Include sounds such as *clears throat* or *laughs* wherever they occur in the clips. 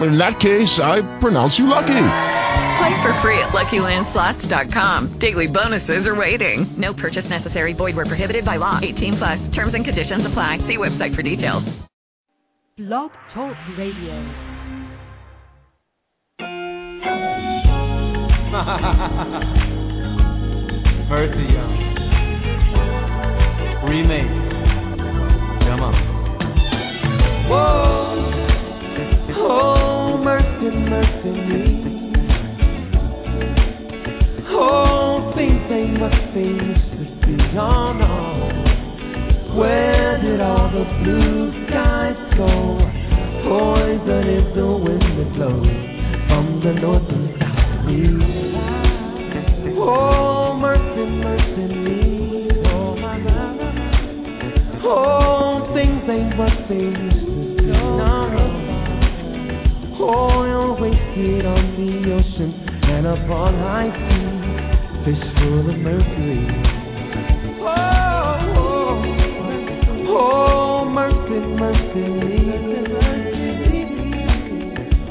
In that case, I pronounce you lucky. Play for free at LuckyLandSlots.com. Daily bonuses are waiting. No purchase necessary. Void where prohibited by law. 18 plus. Terms and conditions apply. See website for details. Blog Talk Radio. *laughs* Mercy, y'all. Uh, remake. Come on. Whoa. Oh, mercy, mercy me. Oh, things ain't what they used to be. Oh, no. Where did all the blue skies go? Poison is the wind that blows from the north and south. east. Oh, mercy, mercy me. Oh, my God. Oh, things ain't what they used to be. No, no. Oil wasted on the ocean and upon high seas. Fish full of mercury. Oh, oh, oh, mercy, mercy me.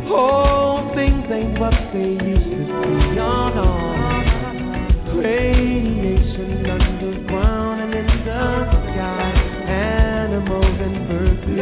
Oh, things ain't what they used to be. No, no. Radiation underground and in the sky. Animals and birds who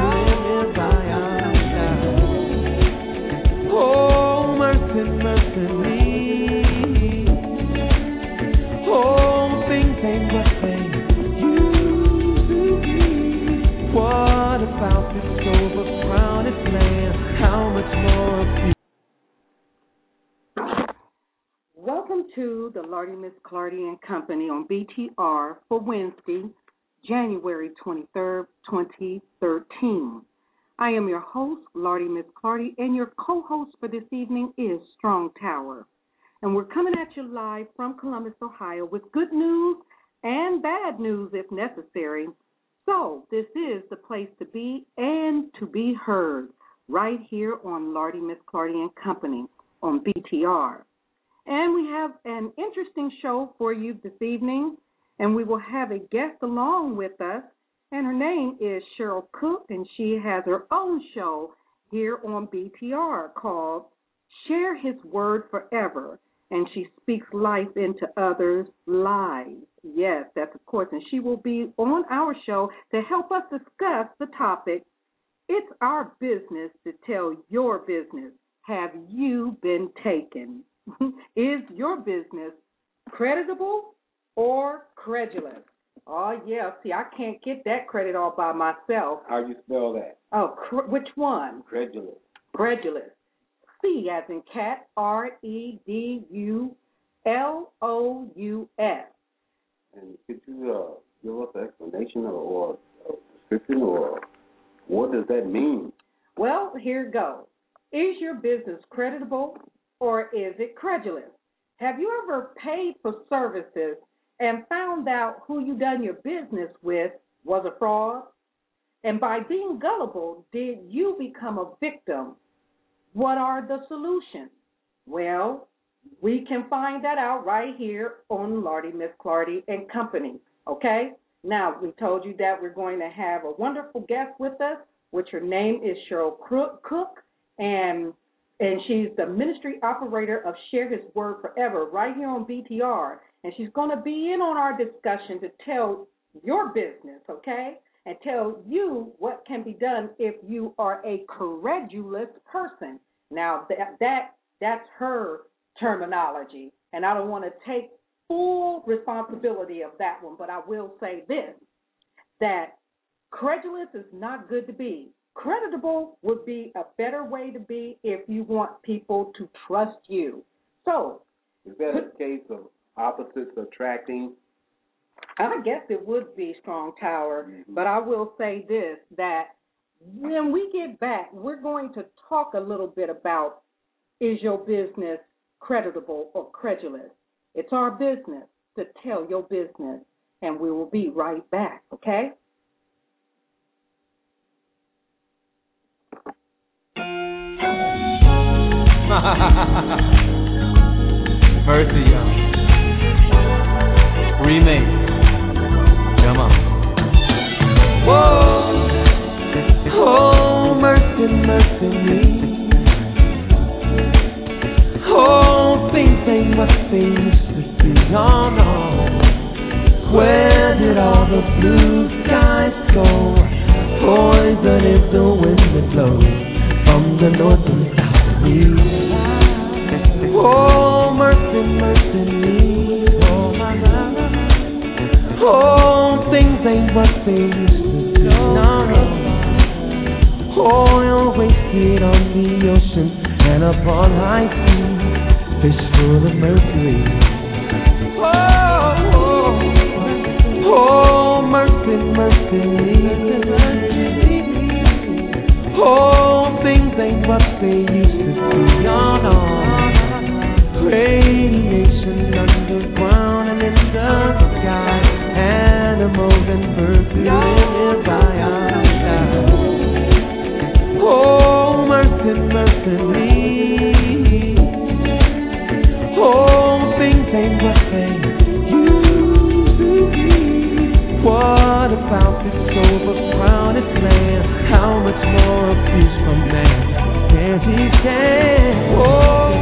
BTR for Wednesday, January 23rd, 2013. I am your host, Lardy Miss Clardy, and your co-host for this evening is Strong Tower. And we're coming at you live from Columbus, Ohio with good news and bad news if necessary. So this is the place to be and to be heard right here on Lardy Miss Clardy and Company on BTR. And we have an interesting show for you this evening, and we will have a guest along with us, and her name is Cheryl Cook, and she has her own show here on BTR called Share His Word Forever, and she speaks life into others' lives. Yes, that's of course, and she will be on our show to help us discuss the topic. It's our business to tell your business. Have you been taken? *laughs* is your business creditable or credulous? Oh yeah, see, I can't get that credit all by myself. How you spell that? Oh, cr- which one? Credulous. Credulous. C as in cat, R E D U L O U S. And could you uh, give us an explanation or, or a description or what does that mean? Well, here goes. Is your business creditable or is it credulous? Have you ever paid for services and found out who you done your business with was a fraud? And by being gullible, did you become a victim? What are the solutions? Well, we can find that out right here on Lardy Miss Clardy and Company. Okay? Now, we told you that we're going to have a wonderful guest with us, which her name is Cheryl Cook, and and she's the ministry operator of Share His Word Forever right here on BTR. And she's going to be in on our discussion to tell your business, okay? And tell you what can be done if you are a credulous person. Now that that that's her terminology, and I don't want to take full responsibility of that one, but I will say this that credulous is not good to be. Creditable would be a better way to be if you want people to trust you. So, Is that a case of opposites attracting. I guess it would be strong tower, mm-hmm. but I will say this that when we get back, we're going to talk a little bit about is your business creditable or credulous? It's our business to tell your business, and we will be right back, okay? *laughs* Mercy, y'all. Remake. Come on. Oh, mercy, mercy me. Oh. Oh, no. Where did all the blue skies go? Poison is the wind blows from the north and south. Oh, mercy, mercy me. Oh. Oh, things ain't what they used to be. No, no. Oil wasted on the ocean and upon high seas, fish full of mercury. Oh, oh, oh, mercy, mercy me. Oh, things ain't what they used to be. No, no. Radiation underground and in the sky, animals and birds who live side. Oh, mercy, mercy me. Oh, things ain't what they used to be. What about this overcrowded land? How much more abuse from man can he stand? Oh,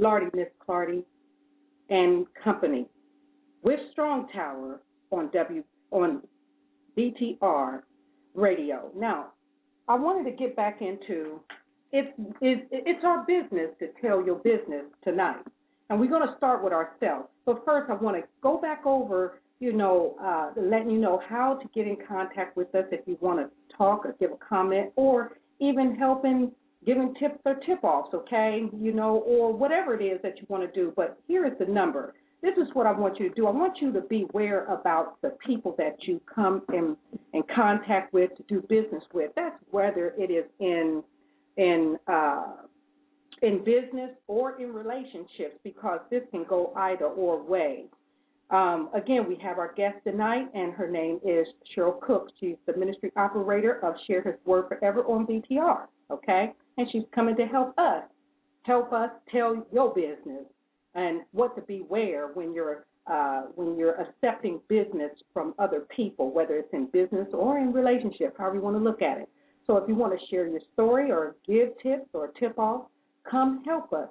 Lardy Miss Clardy and Company. With Strong Tower on W on BTR radio. Now, I wanted to get back into it's it's it's our business to tell your business tonight, and we're going to start with ourselves. But first, I want to go back over, you know, uh, letting you know how to get in contact with us if you want to talk or give a comment or even helping giving tips or tip offs, okay? You know, or whatever it is that you want to do. But here is the number. This is what I want you to do. I want you to beware about the people that you come in in contact with to do business with. That's whether it is in in uh, in business or in relationships, because this can go either or way. Um, again, we have our guest tonight, and her name is Cheryl Cook. She's the ministry operator of Share His Word Forever on BTR. Okay, and she's coming to help us, help us tell your business and what to beware when you're uh, when you're accepting business from other people, whether it's in business or in relationship, however you want to look at it. So if you want to share your story or give tips or tip off, come help us,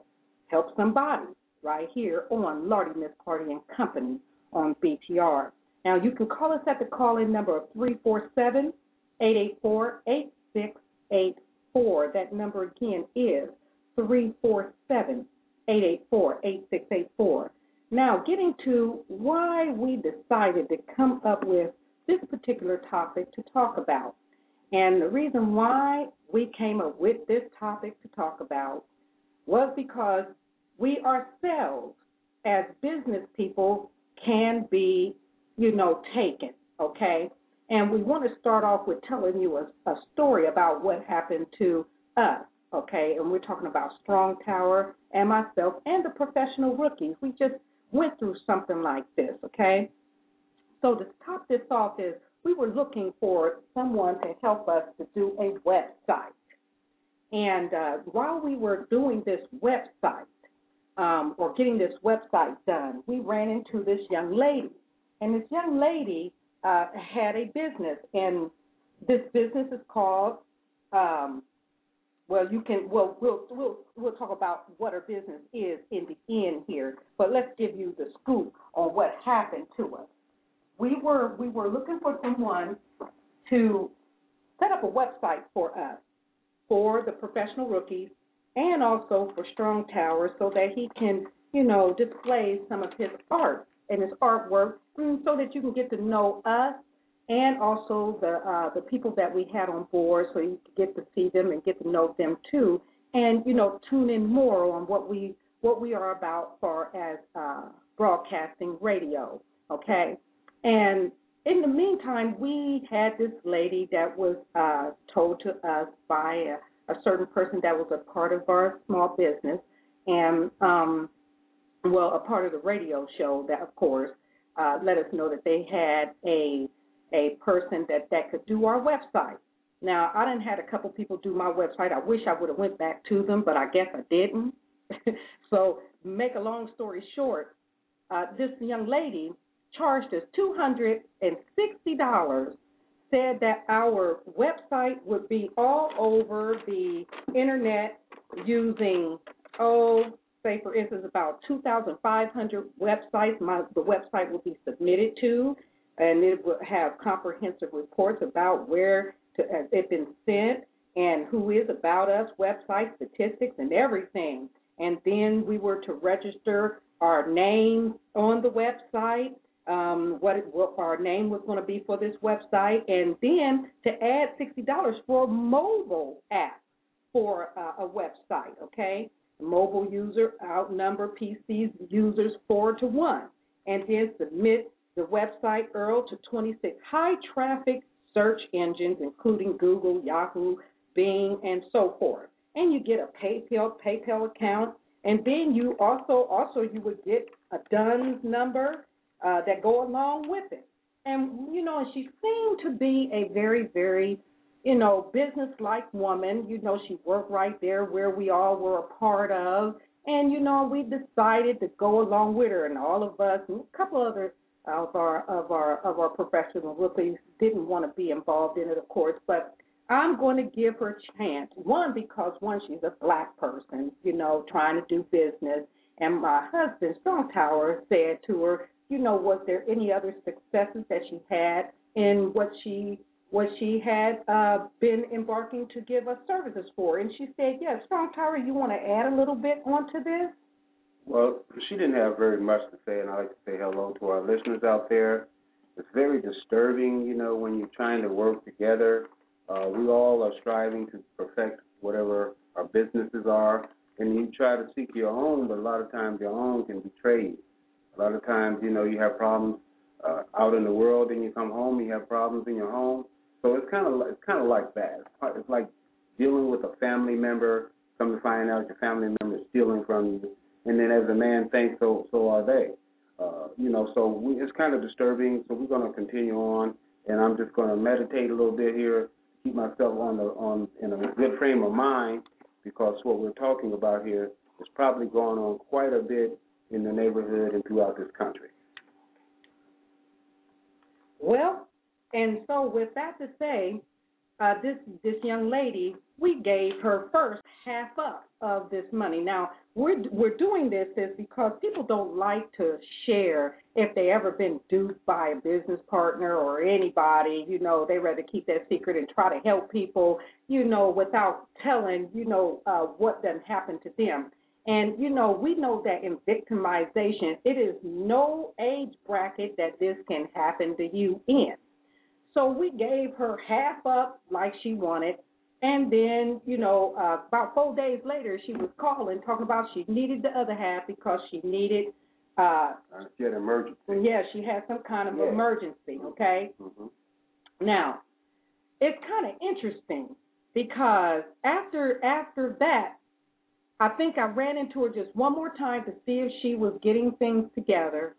help somebody right here on Lardy Miss Clardy and Company on BTR. Now you can call us at the call-in number of 347 884 8684. That number again is 347 884 8684. Now, getting to why we decided to come up with this particular topic to talk about. And the reason why we came up with this topic to talk about was because we ourselves, as business people, can be, you know, taken, okay? And we want to start off with telling you a, a story about what happened to us, okay? And we're talking about Strong Tower and myself and the professional rookies. We just went through something like this, okay? So to top this off is we were looking for someone to help us to do a website. And uh, while we were doing this website, um, or getting this website done, we ran into this young lady. And this young lady uh, had a business, and this business is called um, well, you can. Well, we'll we'll we'll talk about what her business is in the end here. But let's give you the scoop on what happened to us. We were we were looking for someone to set up a website for us, for the professional rookies, and also for Strong Tower, so that he can, you know, display some of his art and his artwork, mm, so that you can get to know us and also the uh, the people that we had on board, so you get to see them and get to know them too, and you know tune in more on what we what we are about for as uh, broadcasting radio. Okay, and in the meantime, we had this lady that was uh, told to us by a, a certain person that was a part of our small business, and um, well, a part of the radio show that, of course, uh, let us know that they had a a person that that could do our website. Now, I didn't had a couple people do my website. I wish I would have went back to them, but I guess I didn't. *laughs* so, make a long story short, uh, this young lady charged us two hundred and sixty dollars. Said that our website would be all over the internet using oh, say for instance, about two thousand five hundred websites. My the website will be submitted to, and it will have comprehensive reports about where to, has it been sent and who is about us, website statistics, and everything. And then we were to register our name on the website, um, what, what our name was going to be for this website, and then to add $60 for a mobile app for uh, a website, okay? Mobile user outnumber PC users four to one, and then submit the website URL to 26 high traffic search engines, including Google, Yahoo, Bing, and so forth. And you get a PayPal PayPal account, and then you also also you would get a DUNS number uh, that go along with it. And you know, she seemed to be a very very you know business-like woman. You know, she worked right there where we all were a part of. And you know, we decided to go along with her, and all of us, and a couple other of our of our of our professional rookies didn't want to be involved in it, of course, but I'm going to give her a chance. One, because one, she's a black person, you know, trying to do business, and my husband, Strong Tower, said to her, you know, was there any other successes that she had in what she what she had uh, been embarking to give us services for? And she said, yes. Strong Tower, you want to add a little bit onto this? Well, she didn't have very much to say, and I'd like to say hello to our listeners out there. It's very disturbing, you know, when you're trying to work together. Uh, we all are striving to perfect whatever our businesses are, and you try to seek your own, but a lot of times your own can betray you. A lot of times, you know, you have problems uh, out in the world, and you come home, you have problems in your home. So it's kind of it's kind of like that. It's like dealing with a family member. Come to find out your family member is stealing from you and then as a man thinks, so so are they. Uh, you know, so we, it's kind of disturbing. So we're going to continue on, and I'm just going to meditate a little bit here, keep myself on the on in a good frame of mind, because what we're talking about here is probably going on quite a bit in the neighborhood and throughout this country. Well, and so with that to say, uh, this this young lady, we gave her first half up of this money. Now we're we're doing this is because people don't like to share if they ever been duped by a business partner or anybody. You know, they rather keep that secret and try to help people. You know, without telling you know uh, what then happened to them. And you know, we know that in victimization, it is no age bracket that this can happen to you in. So we gave her half up like she wanted. And then, you know, uh, about four days later, she was calling, talking about she needed the other half because she needed. Uh, she had an emergency. Yeah, she had some kind of Yeah. emergency. Okay. hmm Now, it's kind of interesting because after after that, I think I ran into her just one more time to see if she was getting things together,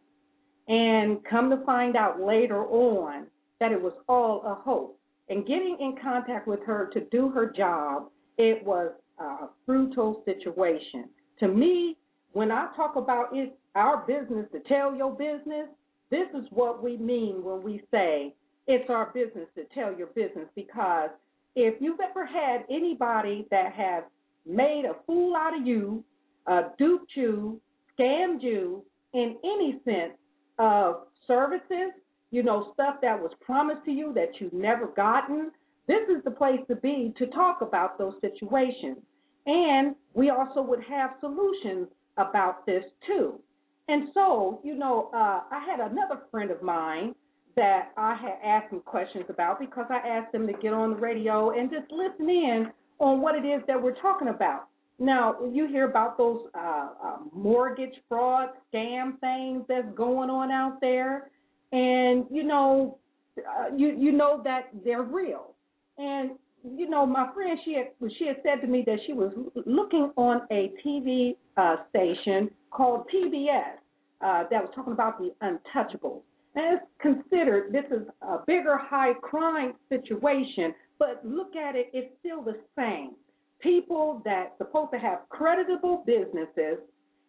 and come to find out later on that it was all a hoax. And getting in contact with her to do her job, it was a brutal situation. To me, when I talk about it's our business to tell your business, this is what we mean when we say it's our business to tell your business because if you've ever had anybody that has made a fool out of you, uh, duped you, scammed you in any sense of services, you know, stuff that was promised to you that you've never gotten, this is the place to be to talk about those situations. And we also would have solutions about this too. And so, you know, uh, I had another friend of mine that I had asked him questions about because I asked him to get on the radio and just listen in on what it is that we're talking about. Now, you hear about those uh, uh, mortgage fraud scam things that's going on out there, and you know, uh, you you know that they're real. And you know, my friend, she had she had said to me that she was looking on a TV uh, station called PBS uh, that was talking about the untouchables. And it's considered this is a bigger high crime situation, but look at it, it's still the same. People that supposed to have creditable businesses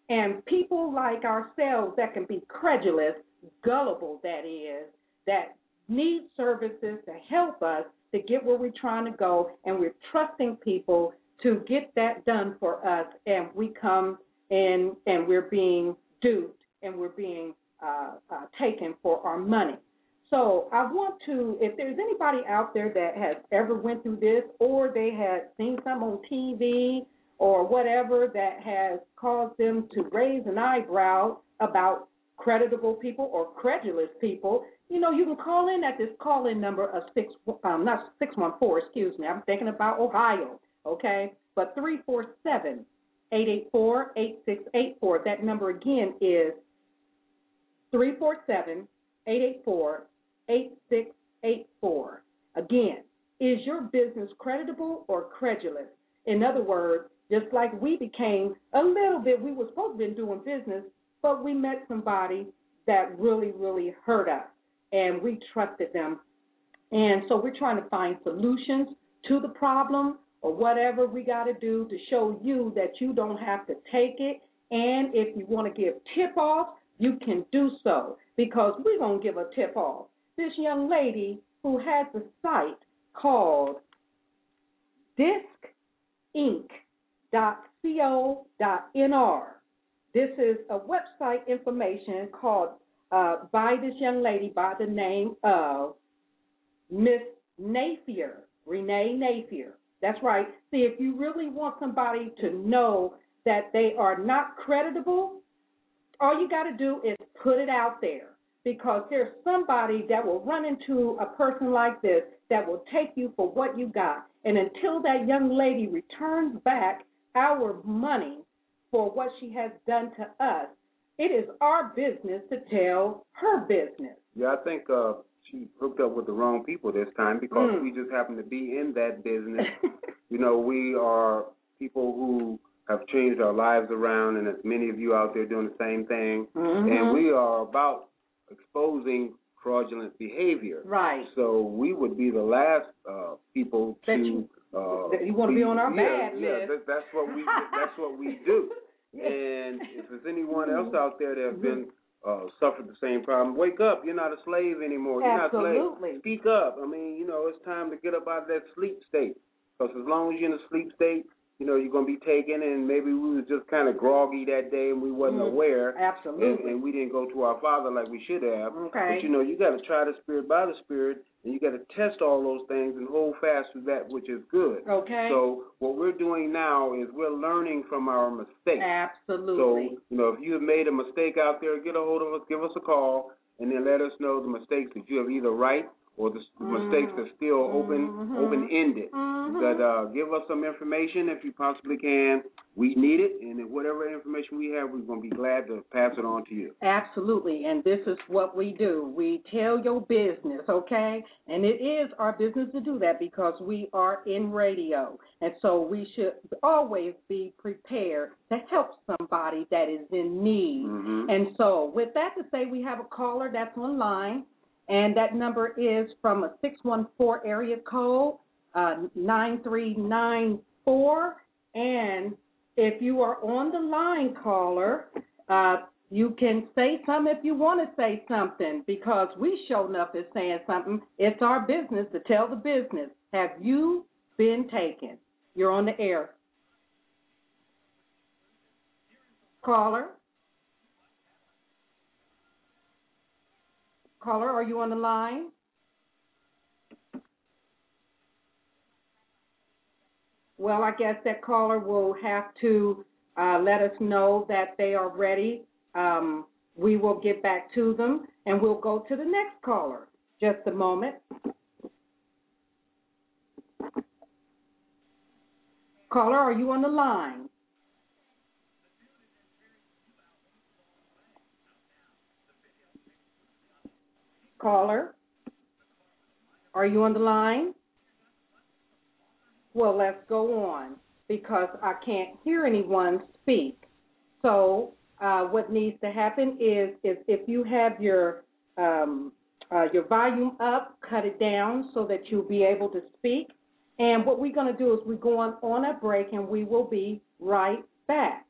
and people like ourselves that can be credulous, gullible that is, that need services to help us to get where we're trying to go, and we're trusting people to get that done for us, and we come in and we're being duped and we're being uh, uh, taken for our money. So I want to, if there's anybody out there that has ever went through this, or they had seen some on TV or whatever that has caused them to raise an eyebrow about creditable people or credulous people, you know, you can call in at this call-in number of six, um, not six one four, excuse me. I'm thinking about Ohio, okay? But three four seven eight eight four eight six eight four. That number again is three four seven eight eight four eight six eight four. Again, is your business creditable or credulous? In other words, just like we became a little bit, we were supposed to be doing business, but we met somebody that really, really hurt us, and we trusted them. And so we're trying to find solutions to the problem or whatever we got to do to show you that you don't have to take it. And if you want to give tip off, you can do so because we're going to give a tip off. This young lady who has a site called discinc.co.nr. This is a website information called uh, by this young lady by the name of Miss Napier, Renee Napier. That's right. See, if you really want somebody to know that they are not creditable, all you got to do is put it out there because there's somebody that will run into a person like this that will take you for what you got. And until that young lady returns back our money for what she has done to us, it is our business to tell her business. Yeah, I think uh, she hooked up with the wrong people this time because Mm. we just happen to be in that business. *laughs* you know, we are people who have changed our lives around, and as many of you out there doing the same thing. Mhm. And we are about exposing fraudulent behavior. Right. So we would be the last uh, people That to. you- uh, that you wanna be on our yeah, bad yeah, list. That, that's what we. *laughs* that's what we do. *laughs* And if there's anyone else out there that have been uh, suffered the same problem, wake up. You're not a slave anymore. You're not a Absolutely. slave. Speak up. I mean, you know, it's time to get up out of that sleep state. Because as long as you're in a sleep state, you know, you're going to be taken, and maybe we was just kind of groggy that day and we wasn't Mm, aware. absolutely. And, and we didn't go to our Father like we should have. Okay. But, you know, you got to try the Spirit by the Spirit, and you got to test all those things and hold fast to that which is good. Okay. So what we're doing now is we're learning from our mistakes. Absolutely. So, you know, if you have made a mistake out there, get a hold of us, give us a call, and then let us know the mistakes that you have either right or the s mistakes Mm-hmm. that's still open open ended. Mhm. But uh, give us some information if you possibly can. We need it, and whatever information we have, we're gonna be glad to pass it on to you. Absolutely, and this is what we do. We tell your business, okay? And it is our business to do that because we are in radio. And so we should always be prepared to help somebody that is in need. Mhm. And so, with that to say, we have a caller that's online, and that number is from a 614 area code, uh, 9394. And if you are on the line, caller, uh, you can say something if you want to say something because we show enough is saying something. It's our business to tell the business. Have you been taken? You're on the air. Caller? Caller, are you on the line? Well, I guess that caller will have to uh, let us know that they are ready. Um, we will get back to them and we'll go to the next caller. Just a moment. Caller, are you on the line? Caller, are you on the line? Well, let's go on because I can't hear anyone speak. So, uh, what needs to happen is if, if you have your um, uh, your volume up, cut it down so that you'll be able to speak. And what we're going to do is we're going on a break and we will be right back.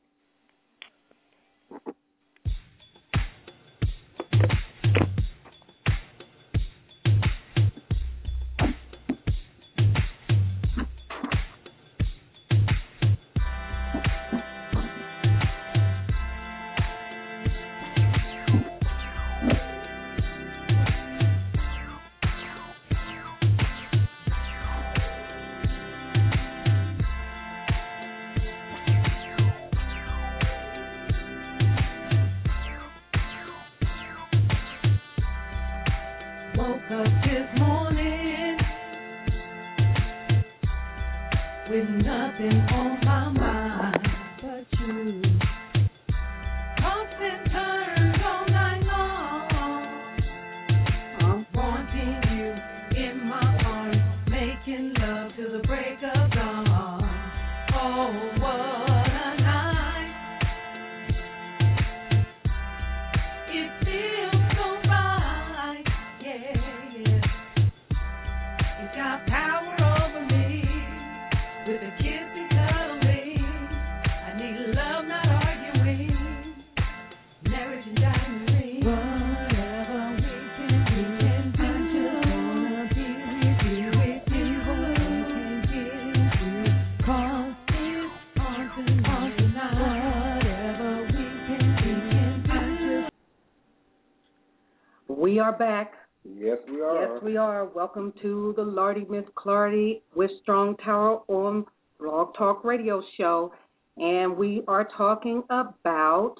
Are back. Yes, we are. Yes, we are. Welcome to the Lardy Miss Clardy with Strong Tower on Blog Talk Radio Show. And we are talking about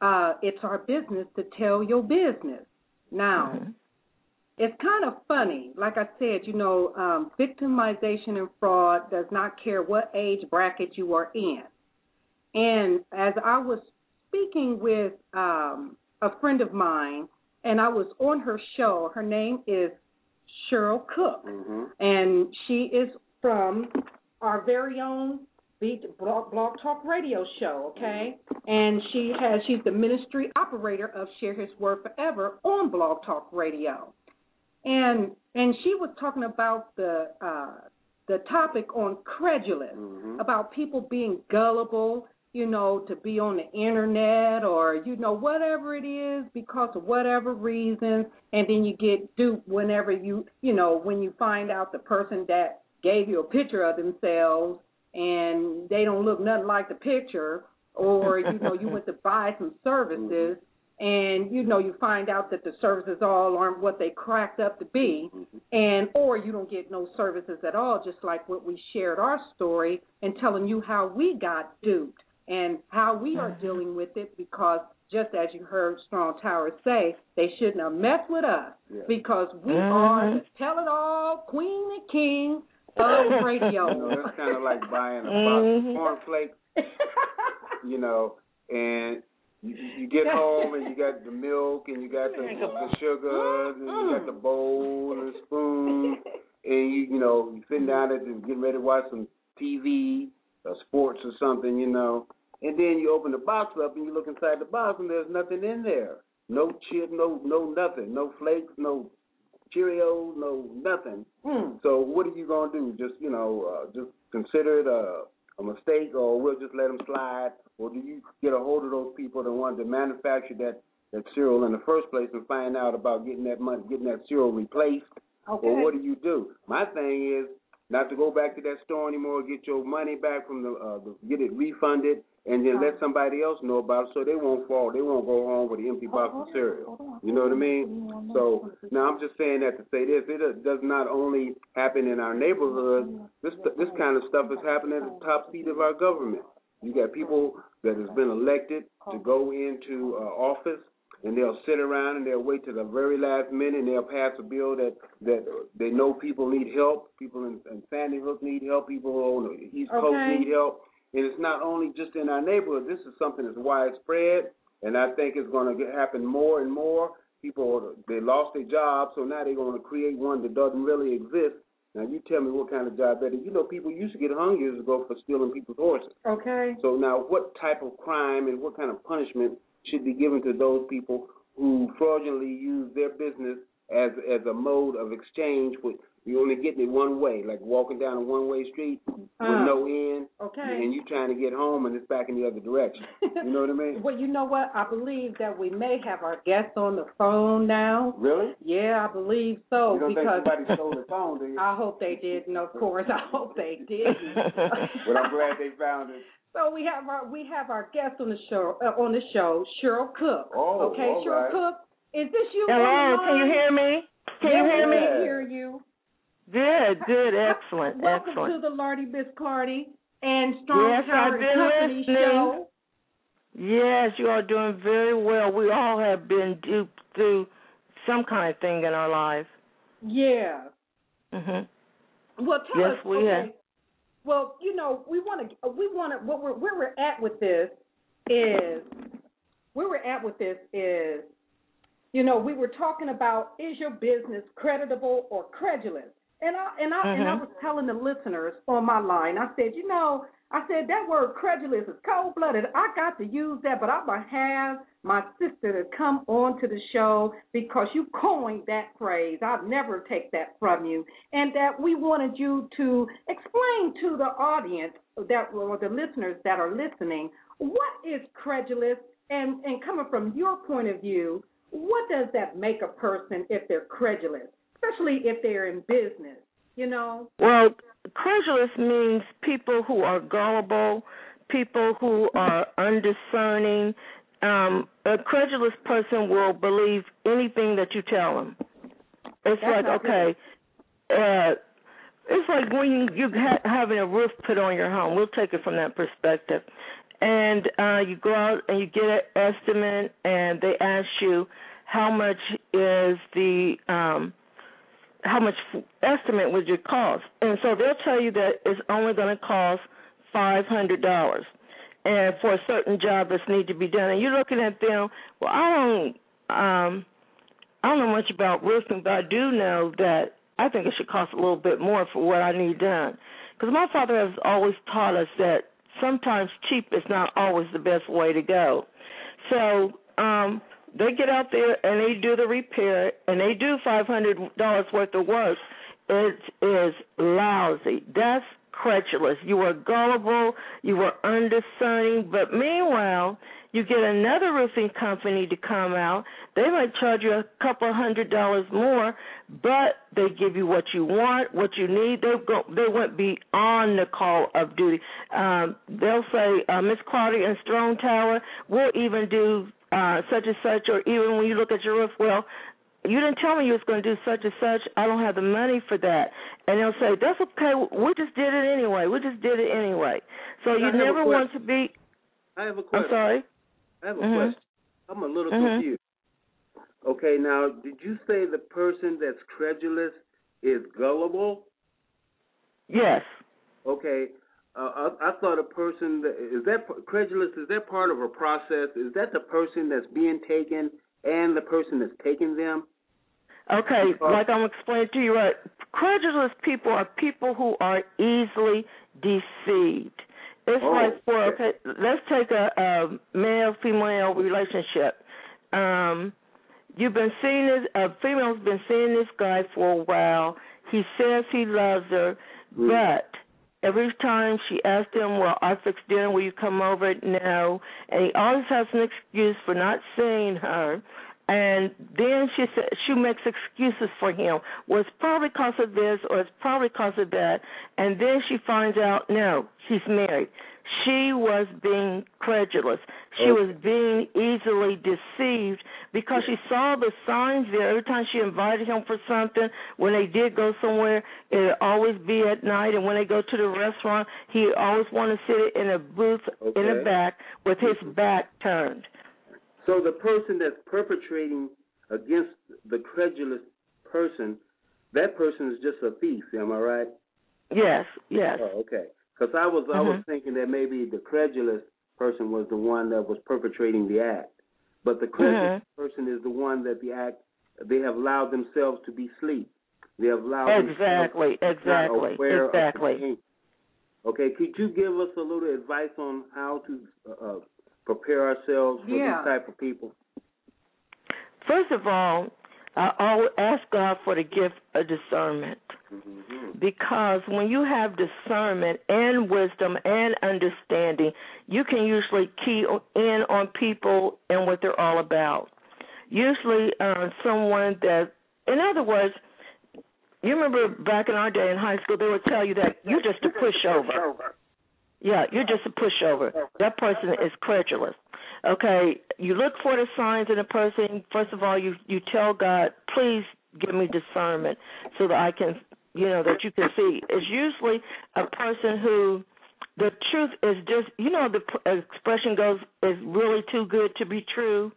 uh, it's our business to tell your business. Now, it's kind of funny. Like I said, you know, um, victimization and fraud does not care what age bracket you are in. And as I was speaking with um, a friend of mine, and I was on her show, her name is Cheryl Cook, hmm and she is from our very own Beat Blog, Blog Talk Radio show, okay? And she has she's the ministry operator of Share His Word Forever on Blog Talk Radio. And and she was talking about the uh the topic on credulous, Mhm. about people being gullible, you know, to be on the internet or you know whatever it is because of whatever reason, and then you get duped whenever you you know when you find out the person that gave you a picture of themselves and they don't look nothing like the picture, or you know you went to *laughs* buy some services and you know you find out that the services all aren't what they cracked up to be. Mm-hmm. And or you don't get no services at all just like what we shared our story and telling you how we got duped and how we are mm-hmm. dealing with it because just as you heard Strong Tower say, they shouldn't have messed with us Yeah. because we mm-hmm. are the tell it all queen and king of *laughs* radio. You know, that's kind of like buying a box of mm-hmm. cornflakes, *laughs* you know, and you, you get home and you got the milk and you got the, the sugar and you got the bowl and the spoon and you you know you sitting down at and getting ready to watch some TV or sports or something, you know, and then you open the box up and you look inside the box and there's nothing in there, no chip, no no nothing, no flakes, no Cheerios, no nothing. Mm. So what are you gonna do? Just you know, uh, just consider it a, a mistake, or we'll just let them slide, or do you get a hold of those people that wanted to manufacture that that cereal in the first place and find out about getting that money, getting that cereal replaced, Okay. or what do you do? My thing is not to go back to that store anymore, get your money back from the, uh, the get it refunded, and then let somebody else know about it so they won't fall, they won't go home with an empty box of cereal. You know what I mean? So now I'm just saying that to say this: it does not only happen in our neighborhood. This this kind of stuff is happening at the top seat of our government. You got people that has been elected to go into uh, office, and they'll sit around and they'll wait to the very last minute, and they'll pass a bill that that they know people need help. People in, in Sandy Hook need help. People on the East Coast need help. And it's not only just in our neighborhood. This is something that's widespread, and I think it's going to happen more and more. people they lost their job, so now they're going to create one that doesn't really exist. Now you tell me what kind of job that is. You know, people used to get hung years ago for stealing people's horses. Okay. So now, what type of crime and what kind of punishment should be given to those people who fraudulently use their business as as a mode of exchange with you only getting it one way, like walking down a one way street with Uh, no end, Okay. and you trying to get home and it's back in the other direction. You know what I mean? *laughs* Well, you know what? I believe that we may have our guest on the phone now. Really? Yeah, I believe so you don't because think somebody stole the phone, do you? *laughs* I hope they didn't. Of course, I hope they *laughs* didn't. but I'm glad they found it. So we have our we have our guest on the show uh, on the show, Cheryl Cook. Oh, okay, all Cheryl right. Cook, is this you? Hello, can you hear me? Can yeah, you hear we me? can hear you. Good, good, excellent, Welcome excellent. to the Lardy Miss Clardy and Strong Yes, Tower I've been Company listening. show. Yes, you are doing very well. We all have been duped through some kind of thing in our life. Yeah. Mhm. Well, tell Yes, us. we okay. have. Well, you know, we want to. We want to. What we're where we're at with this is where we're at with this is, you know, we were talking about is your business creditable or credulous? And I and I and I mm-hmm. was telling the listeners on my line. I said, you know, I said that word credulous is cold blooded. I got to use that, but I'm gonna have my sister to come on to the show because you coined that phrase. I'd never take that from you, and that we wanted you to explain to the audience that or the listeners that are listening what is credulous, and and coming from your point of view, what does that make a person if they're credulous, especially if they're in business, you know? Well, credulous means people who are gullible, people who are *laughs* undiscerning. Um, a credulous person will believe anything that you tell them. It's That's like okay, uh, it's like when you you ha- having a roof put on your home. We'll take it from that perspective, and uh, you go out and you get an estimate, and they ask you how much is the um, how much estimate would your cost, and so they'll tell you that it's only going to cost five hundred dollars, and for a certain job that's need to be done, and you're looking at them. Well, I don't, um, I don't know much about roofing, but I do know that I think it should cost a little bit more for what I need done, because my father has always taught us that sometimes cheap is not always the best way to go. So um they get out there and they do the repair and they do five hundred dollars worth of work. It is lousy. That's credulous. You are gullible, you are undiscerning, but meanwhile you get another roofing company to come out. They might charge you a couple hundred dollars more, but they give you what you want, what you need. They go, they went beyond the call of duty. Um, they'll say, uh, Miss Claudia and Strong Tower, we'll even do uh, such and such, or even when you look at your roof, well, you didn't tell me you was going to do such and such. I don't have the money for that. And they'll say, that's okay. We just did it anyway. We just did it anyway. So you never want to be. I have a I'm question. sorry. I have a Mhm. question. I'm a little Mhm. confused. Okay, now, did you say the person that's credulous is gullible? Yes. Okay, uh, I, I thought a person that is that credulous is that part of a process? Is that the person that's being taken and the person that's taking them? Okay, like I'm explaining to you, right? Credulous people are people who are easily deceived. It's Oh, like for okay. okay, let's take a, a male female relationship. Um, you've been seeing this. A female's been seeing this guy for a while. He says he loves her, Mm. but every time she asks him, "Well, I fixed dinner. Will you come over?" No, and he always has an excuse for not seeing her. And then she said she makes excuses for him. Well, it's probably because of this, or it's probably because of that. And then she finds out, no, he's married. She was being credulous. She was being easily deceived because she saw the signs there. Every time she invited him for something, when they did go somewhere, it'd always be at night. And when they go to the restaurant, he always want to sit in a booth in the back with his back turned. So the person that's perpetrating against the credulous person, that person is just a thief. Am I right? Yes, yes. Oh, okay. Because I was I was thinking that maybe the credulous person was the one that was perpetrating the act. But the credulous Mm-hmm. person is the one that the act they have allowed themselves to be asleep. They have allowed Exactly, themselves to not exactly, aware of the exactly. Okay, could you give us a little advice on how to uh, uh, prepare ourselves for Yeah. these type of people? First of all, I always ask God for the gift of discernment. Mm-hmm. Because when you have discernment and wisdom and understanding, you can usually key in on people and what they're all about. Usually, uh, someone that, in other words, you remember back in our day in high school, they would tell you that you're just a pushover. Yeah, you're just a pushover. That person is credulous. Okay, you look for the signs in a person. First of all, you you tell God, please give me discernment so that I can, you know, that you can see. is usually a person who the truth is just, you know, the expression goes is really too good to be true.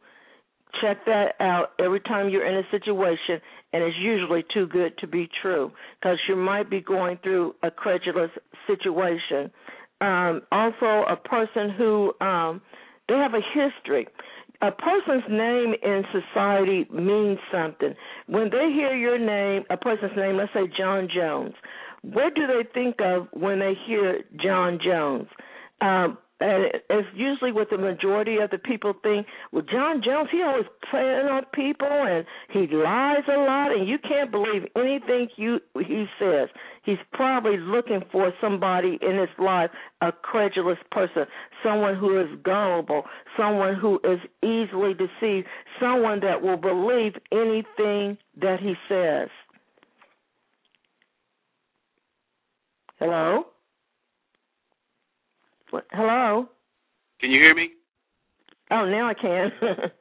Check that out every time you're in a situation, and it's usually too good to be true because you might be going through a credulous situation. Um, also, a person who um, they have a history. A person's name in society means something. When they hear your name, a person's name, let's say John Jones, what do they think of when they hear John Jones? Um, and it's usually what the majority of the people think. Well, John Jones, he always playing on people, and he lies a lot, and you can't believe anything you he says. He's probably looking for somebody in his life, a credulous person, someone who is gullible, someone who is easily deceived, someone that will believe anything that he says. Hello. What? Hello. Can you hear me? Oh, now I can. *laughs*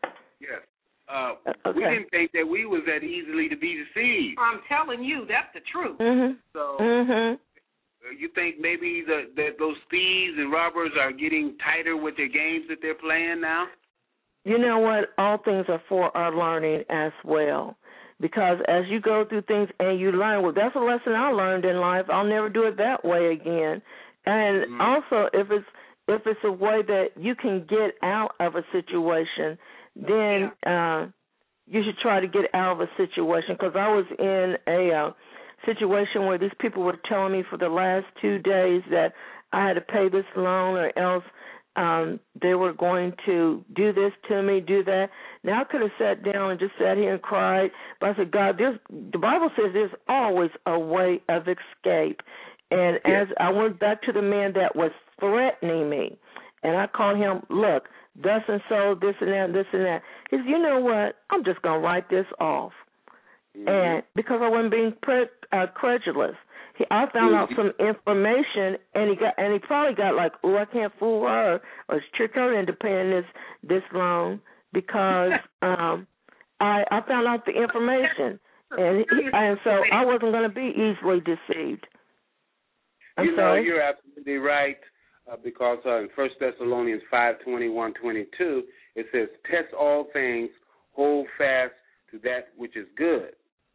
Yes. Uh, Okay. We didn't think that we was that easily to be deceived. I'm telling you, that's the truth. mhm. So Mhm. uh, you think maybe the, that those thieves and robbers are getting tighter with their games that they're playing now? You know what? All things are for our learning as well. Because as you go through things and you learn, well, that's a lesson I learned in life. I'll never do it that way again. And Mhm. also, if it's if it's a way that you can get out of a situation, then uh, you should try to get out of a situation. Because I was in a uh, situation where these people were telling me for the last two days that I had to pay this loan or else um they were going to do this to me, do that. Now I could have sat down and just sat here and cried, but I said, God, there's the Bible says there's always a way of escape. And as I went back to the man that was threatening me, and I called him, look, thus and so, this and that, this and that. He said, you know what? I'm just gonna write this off. And because I wasn't being pre- uh, credulous, he, I found out some information, and he got, and he probably got like, oh, I can't fool her or trick her into paying this this loan because *laughs* um, I I found out the information, *laughs* and he, and so I wasn't going to be easily deceived. I'm you sorry. know, you're absolutely right. Uh, because uh, in First Thessalonians five twenty one twenty two, it says, "Test all things, hold fast to that which is good."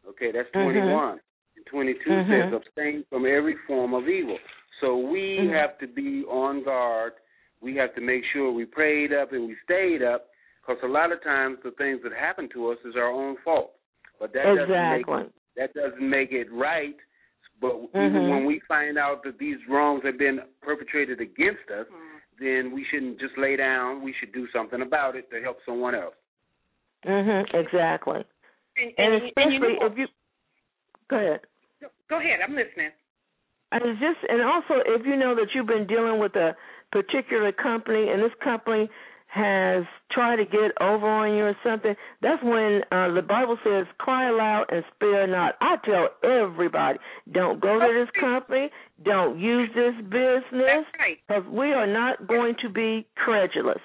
Okay, that's Mhm. twenty one. Twenty two Mhm. says, "Abstain from every form of evil." So we Mhm. have to be on guard. We have to make sure we prayed up and we stayed up, because a lot of times the things that happen to us is our own fault. But that doesn't make Exactly. that doesn't make it right. But even Mhm. when we find out that these wrongs have been perpetrated against us, then we shouldn't just lay down. We should do something about it to help someone else. Mhm. Exactly. And, And and, and especially you know, if you go ahead. go ahead, I'm listening. And it's just and also if you know that you've been dealing with a particular company and this company has tried to get over on you or something, that's when uh, the Bible says, "Cry aloud and spare not." I tell everybody, don't go to this company, don't use this business, right. because we are not going to be credulous.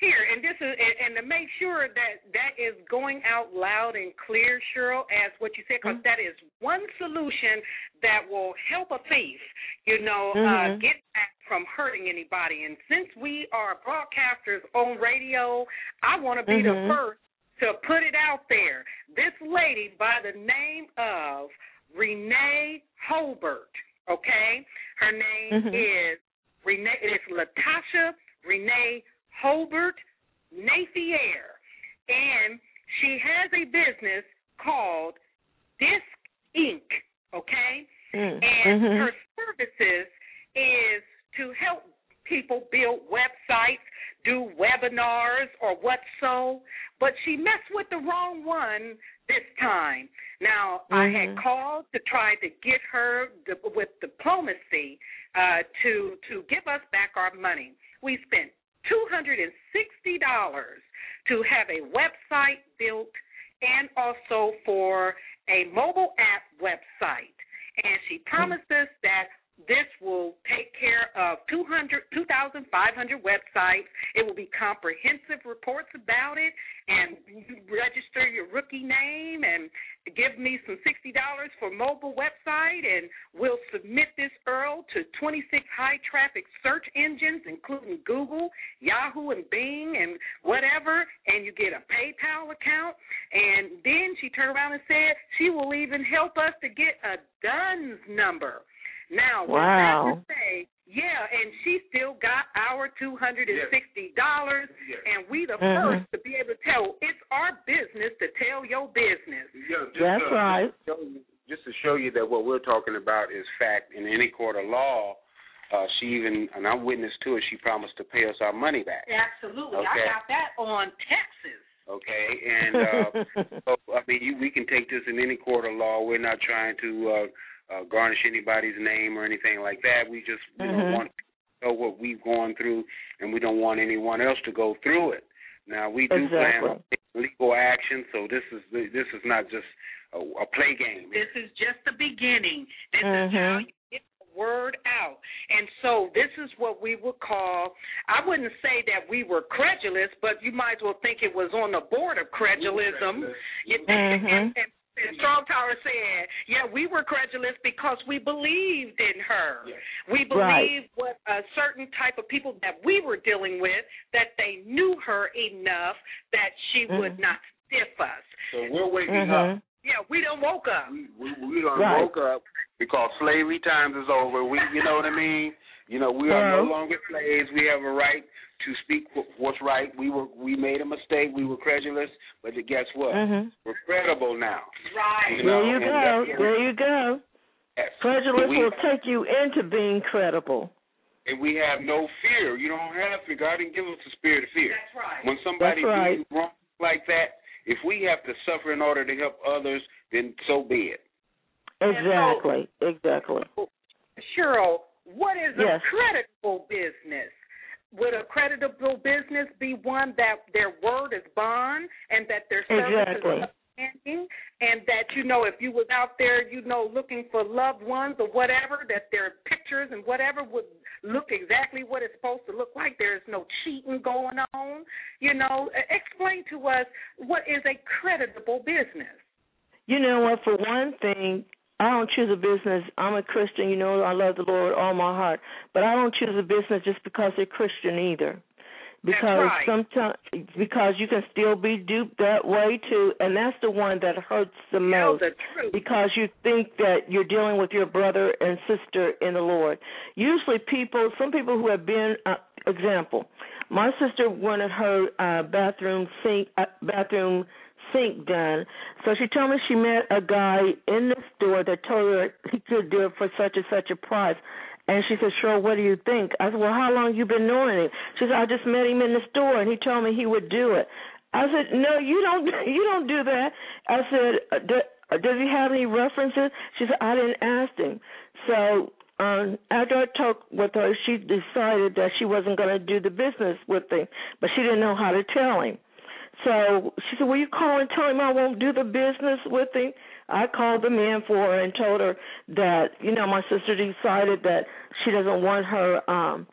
Here, and this is, and, and to make sure that that is going out loud and clear, Cheryl, as what you said, because Mm-hmm. is one solution that will help a thief, you know, uh, Mhm. get back from hurting anybody. And since we are broadcasters on radio, I want to be Mhm. the first to put it out there. This lady by the name of Renee Holbert, okay? Her name Mhm. is Renee. It's Latasha Renee Holbert Napier. and she has a business called Disc Inc. Okay, Mm. and Mhm. her services is to help people build websites, do webinars, or what so. But she messed with the wrong one this time. Now I had Mhm. called to try to get her with diplomacy uh, to to give us back our money. We spent two hundred and sixty dollars to have a website built and also for a mobile app website. And she promised us that this will take care of 200, 2,500 websites. It will be comprehensive reports about it, and you register your rookie name and give me some $60 for mobile website, and we'll submit this URL to 26 high traffic search engines, including Google, Yahoo, and Bing, and whatever, and you get a PayPal account. And then she turned around and said she will even help us to get a DUNS number. Now, Wow. to say, yeah, and she still got our two hundred and sixty dollars, and we the Mhm. first to be able to tell. It's our business to tell your business. Yeah, just, That's uh, right. Just to, show you, just to show you that what we're talking about is fact in any court of law. Uh, she even, and I'm witness to it. She promised to pay us our money back. Absolutely, Okay. I got that on Texas. Okay, and uh, *laughs* so, I mean, you, we can take this in any court of law. We're not trying to uh, uh, garnish anybody's name or anything like that. We just you know, Mhm. want to know what we've gone through, and we don't want anyone else to go through it. Now, we do plan Exactly. taking legal action, so this is this is not just a, a play game. This is just the beginning. This is Mhm. how you get the word out. And so this is what we would call I wouldn't say that we were credulous, but you might as well think it was on the board of credulism. You- and, and, and Strong Tower said, Yeah, we were credulous because we believed in her. We Right. believed what a certain type of people that we were dealing with, that they knew her enough that she would Mhm. not stiff us. So we're waking Mhm. up. Yeah, we don't woke up. We we, we done Right. woke up because slavery times is over. We, you know what I mean? You know, we are no longer slaves. We have a right to speak wh- what's right. We were we made a mistake. We were credulous, but guess what? Mhm. We're credible now. Right. You know, There you and go. that's- There you go. Yes. Credulous we, will take you into being credible. and we have no fear. You don't have fear. God didn't give us a spirit of fear. That's right. When somebody That's right. do wrong like that, if we have to suffer in order to help others, then so be it. Exactly. Exactly. Cheryl, what is Yes. a creditable business? Would a creditable business be one that their word is bond and that their service Exactly. is upstanding and that you know if you was out there, you know, looking for loved ones or whatever, that their pictures and whatever would look exactly what it's supposed to look like. There's no cheating going on. You know, explain to us what is a creditable business. You know what? For one thing, I don't choose a business. I'm a Christian. You know, I love the Lord all my heart, but I don't choose a business just because they're Christian either. Because right. sometimes, because you can still be duped that way too, and that's the one that hurts the most. the because you think that you're dealing with your brother and sister in the Lord. Usually, people, some people who have been, uh, example, my sister wanted her uh, bathroom sink, uh, bathroom sink done. So she told me she met a guy in the store that told her he could do it for such and such a price. And she said, "Sure, what do you think?" I said, "Well, how long you been knowing him?" She said, "I just met him in the store, and he told me he would do it." I said, "No, you don't. *laughs* You don't do that." I said, uh, uh, "Does he have any references?" She said, "I didn't ask him." So um, after I talked with her, she decided that she wasn't going to do the business with him, but she didn't know how to tell him. So she said, "Will you call and tell him I won't do the business with him?" I called the man for her and told her that you know my sister decided that she doesn't want her um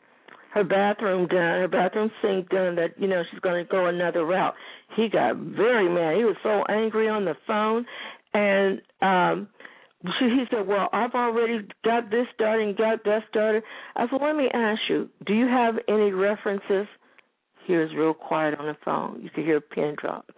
her bathroom done, her bathroom sink done. That you know she's going to go another route. He got very mad. He was so angry on the phone, and um she, he said, "Well, I've already got this started and got that started." I said, "Let me ask you, do you have any references?" He was real quiet on the phone. You could hear a pin drop.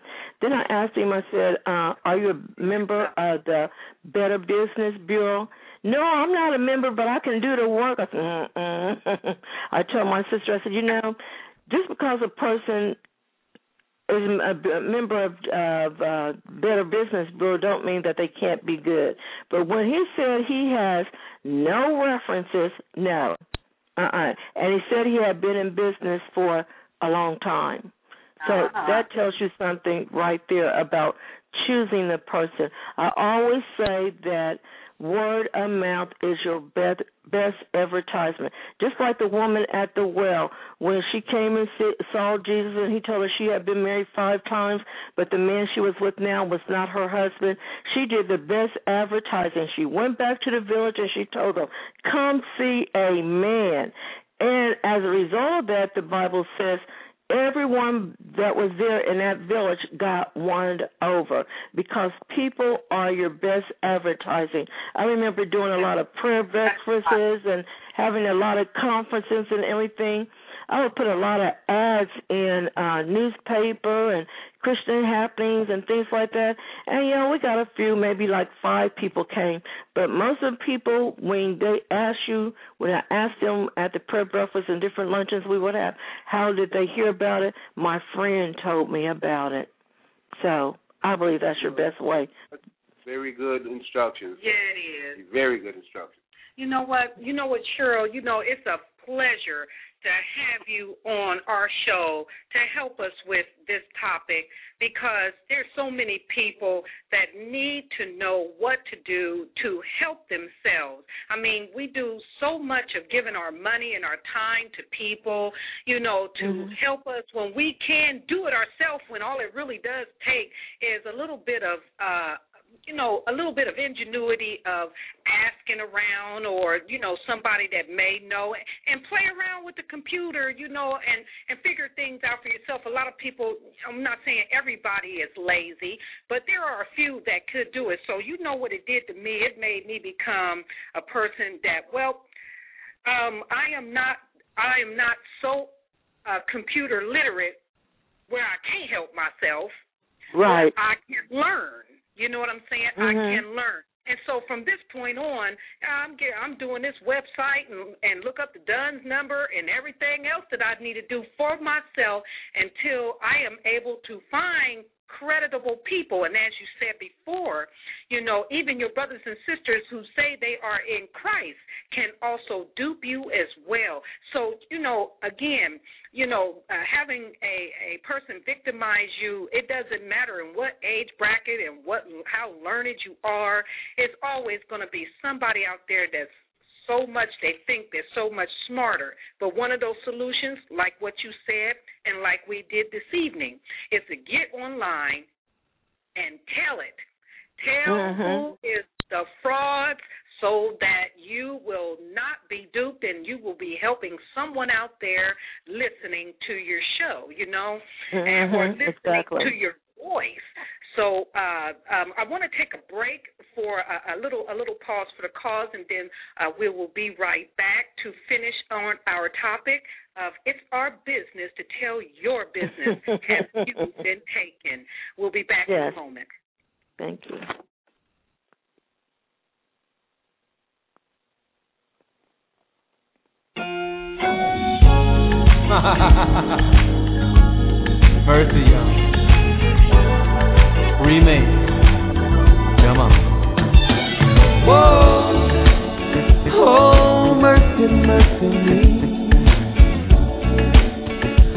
Then I asked him, I said, uh, Are you a member of the Better Business Bureau? No, I'm not a member, but I can do the work. I said. *laughs* I told my sister, I said, You know, just because a person is a member of, of uh, Better Business Bureau don't mean that they can't be good. But when he said he has no references, no, uh-uh. And he said he had been in business for a long time. So uh-huh. that tells you something right there about choosing the person. I always say that Word of mouth is your best best advertisement. Just like the woman at the well, when she came and saw Jesus and he told her she had been married five times, but the man she was with now was not her husband. She did the best advertising. She went back to the village and she told them, "Come see a man." And as a result of that, the Bible says everyone that was there in that village got won over because people are your best advertising. I remember doing a lot of prayer breakfasts and having a lot of conferences and everything. I would put a lot of ads in uh newspaper and Christian happenings and things like that. And you know, we got a few, maybe like five people came. But most of the people when they ask you when I asked them at the prayer breakfast and different luncheons we would have, how did they hear about it? My friend told me about it. So I believe that's your best way. Very good instructions. Yeah, it is. Very good instructions. You know what? You know what, Cheryl? You know, it's a pleasure to have you on our show to help us with this topic because there's so many people that need to know what to do to help themselves. I mean, we do so much of giving our money and our time to people, you know, to mm-hmm. help us when we can do it ourselves when all it really does take is a little bit of uh you know, a little bit of ingenuity of asking around or, you know, somebody that may know and play around with the computer, you know, and and figure things out for yourself. A lot of people, I'm not saying everybody is lazy, but there are a few that could do it. So you know what it did to me? It made me become a person that, well, um I am not I am not so uh computer literate where I can't help myself. Right. I can learn you know what I'm saying? Mm-hmm. I can learn. And so from this point on, I'm get, I'm doing this website and, and look up the DUNS number and everything else that I need to do for myself until I am able to find creditable people. And as you said before, you know, even your brothers and sisters who say they are in Christ can also dupe you as well. So, you know, again, you know, uh, having a a person victimize you, it doesn't matter in what age bracket and what how learned you are. It's always going to be somebody out there that's so much they think they're so much smarter. But one of those solutions, like what you said and like we did this evening, is to get online and tell it. Tell mm-hmm. who is the frauds so that you will not be duped and you will be helping someone out there listening to your show, you know, mm-hmm. and or listening exactly. to your voice. So uh, um, I want to take a break for a, a, little a little pause for the cause, and then uh, we will be right back to finish on our topic of it's our business to tell your business *laughs* have you been taken. We'll be back yes. in a moment. Thank you. *laughs* Mercy, y'all remake. Come on. Oh, mercy, mercy me.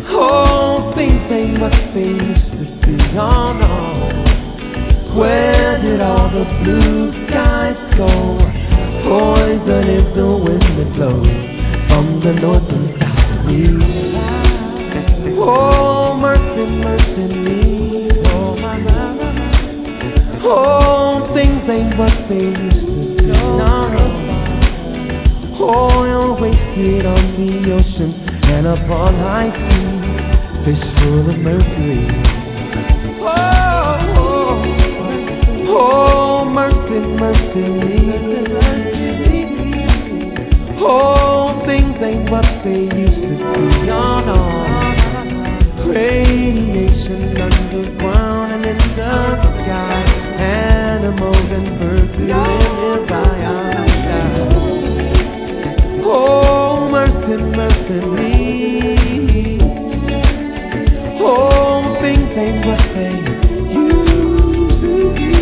Oh, things they must be used to see. Oh, no. Where did all the blue skies go? Poison is the wind that blows from the north and south of you. Oh, mercy, mercy me. Oh, oh things ain't what they used no. Oil wasted on the ocean and upon high seas, fish full of mercury. Oh, oh, oh, mercy, mercy me. Oh, things ain't what they used to be. No, no. Underground and in the sky animals and birds who live in Zion. Oh, mercy, mercy me. Oh, things ain't what they used to be.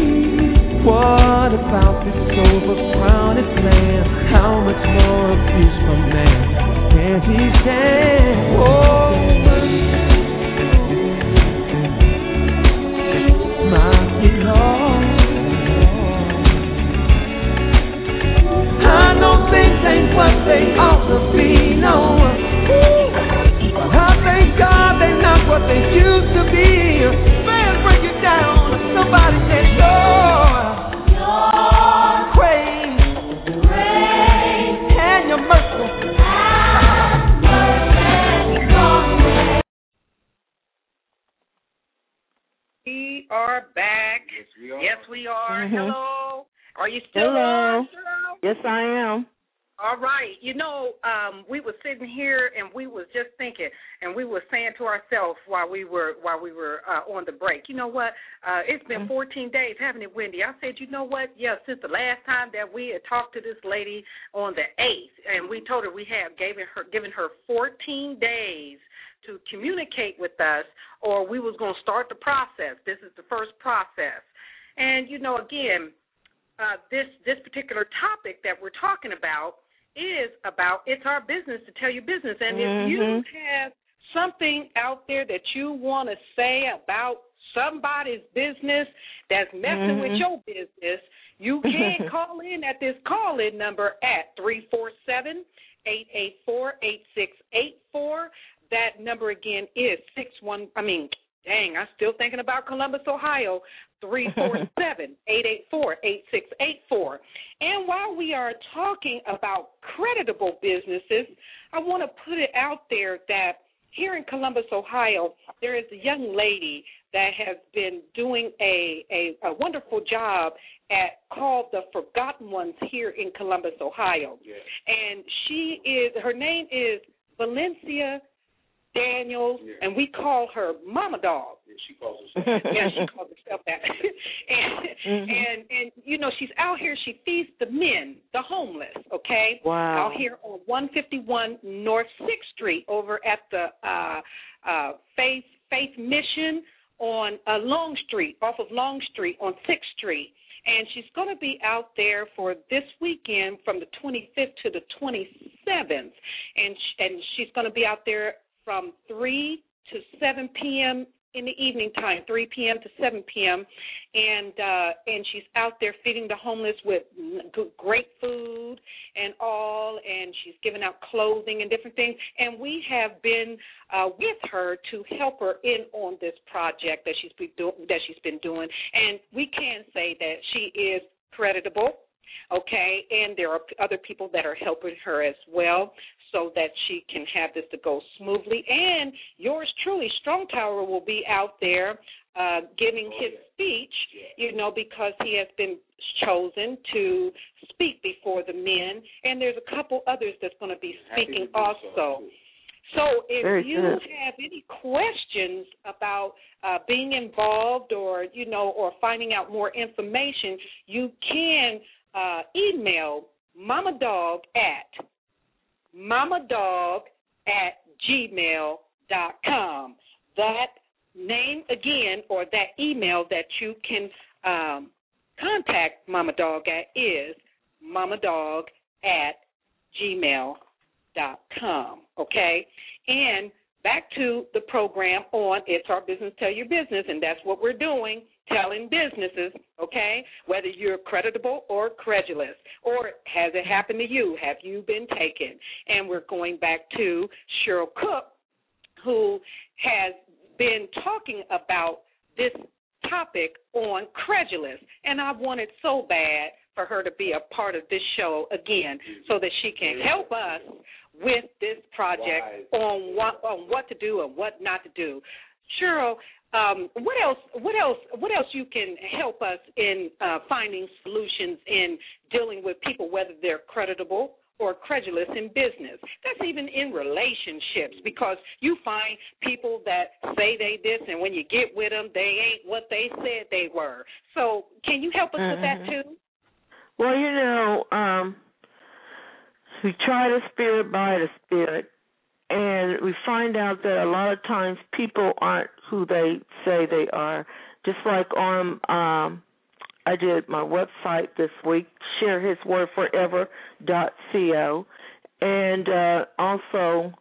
What about this overcrowded land? How much more abuse from man can he stand? Oh. My sweetheart. I thank God they're not what they used to be. Break down. And your mercy. mercy we are back. Yes, we are. Mm-hmm. Hello. Are you still Yes, I am. All right. You know, um, we were sitting here and we was just thinking, and we were saying to ourselves while we were while we were uh, on the break. You know what? Uh, it's been 14 days, haven't it, Wendy? I said, you know what? Yeah, since the last time that we had talked to this lady on the eighth, and we told her we have given her given her 14 days to communicate with us, or we was going to start the process. This is the first process, and you know, again, uh, this this particular topic that we're talking about is about it's our business to tell you business, and if you have something out there that you want to say about somebody's business that's messing with Mhm. your business, you can *laughs* call in at this call in number at three four seven eight eight four eight six eight four. That number again is six one. I mean, dang, I'm still thinking about Columbus, Ohio. Three four seven eight eight four eight six eight four. And while we are talking about creditable businesses, I want to put it out there that here in Columbus, Ohio, there is a young lady that has been doing a, a, a wonderful job at called the Forgotten Ones here in Columbus, Ohio. And she is her name is Valencia Daniels, and we call her Mama Dog. she calls herself. yeah, she calls herself *laughs* that. *laughs* and, Mhm. and and you know she's out here. She feeds the men, the homeless. Okay. Wow. Out here on 151 North Sixth Street, over at the uh, uh, Faith Faith Mission on uh, Long Street, off of Long Street on Sixth Street. And she's going to be out there for this weekend from the 25th to the 27th, and sh- and she's going to be out there from 3 to 7 p.m. in the evening time, 3 p.m. to 7 p.m. and uh and she's out there feeding the homeless with great food and all and she's giving out clothing and different things and we have been uh with her to help her in on this project that she's been doing that she's been doing and we can say that she is creditable okay and there are other people that are helping her as well so that she can have this to go smoothly. And yours truly strong tower will be out there uh giving his speech you know because he has been chosen to speak before the men. And there's a couple others that's going to be speaking also. so if Very you good. have any questions about uh, being involved or you know or finding out more information, you can uh, email Mama Dog at mamadog at gmail dot com. That name again or that email that you can um, contact Mama Dog at is mamadog at gmail dot com. Okay? And back to the program on It's Our Business Tell Your Business, and that's what we're doing, telling businesses, okay, whether you're creditable or credulous, or has it happened to you? Have you been taken? And we're going back to Cheryl Cook, who has been talking about this topic on credulous, and I wanted so bad for her to be a part of this show again so that she can help us with this project on what on what to do and what not to do. Cheryl, um, what else? What else? What else you can help us in uh, finding solutions in dealing with people, whether they're creditable or credulous in business. That's even in relationships because you find people that say they this, and when you get with them, they ain't what they said they were. So, can you help us with that Mhm. too? Well, you know, um, we try the spirit by the spirit, and we find out that a lot of times people aren't who they say they are. Just like on, um, I did my website this week, sharehiswordforever.co, and uh, also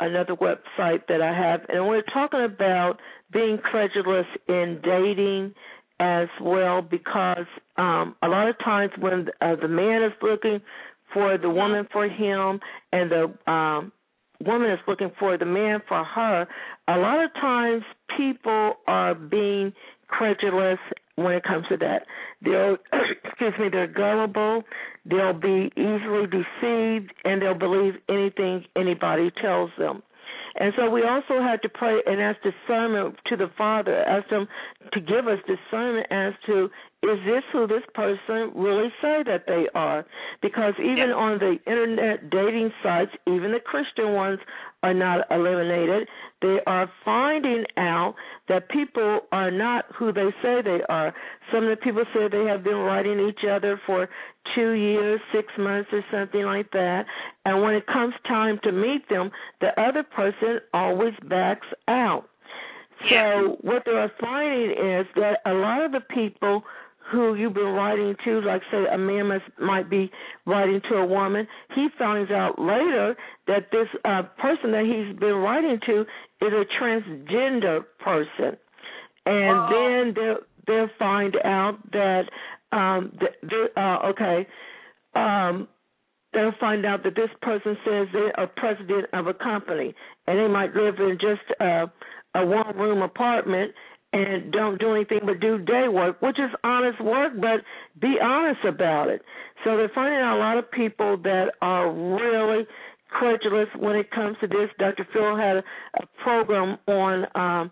another website that I have, and we're talking about being credulous in dating as well because um a lot of times when uh, the man is looking for the woman for him and the um woman is looking for the man for her a lot of times people are being credulous when it comes to that. They'll *clears throat* excuse me they're gullible they'll be easily deceived and they'll believe anything anybody tells them. And so we also had to pray and ask discernment to the Father, ask Him to give us discernment as to is this who this person really say that they are? Because even Yeah. on the internet dating sites, even the Christian ones are not eliminated. They are finding out that people are not who they say they are. Some of the people say they have been writing each other for two years, six months, or something like that. And when it comes time to meet them, the other person always backs out. So what they are finding is that a lot of the people who you've been writing to, like say a man must, might be writing to a woman, he finds out later that this uh, person that he's been writing to is a transgender person, and then they'll they'll find out that um, that, uh, okay. Um, they'll find out that this person says they are a president of a company. And they might live in just a, a one room apartment and don't do anything but do day work, which is honest work, but be honest about it. So they're finding out a lot of people that are really credulous when it comes to this. Dr. Phil had a, a program on um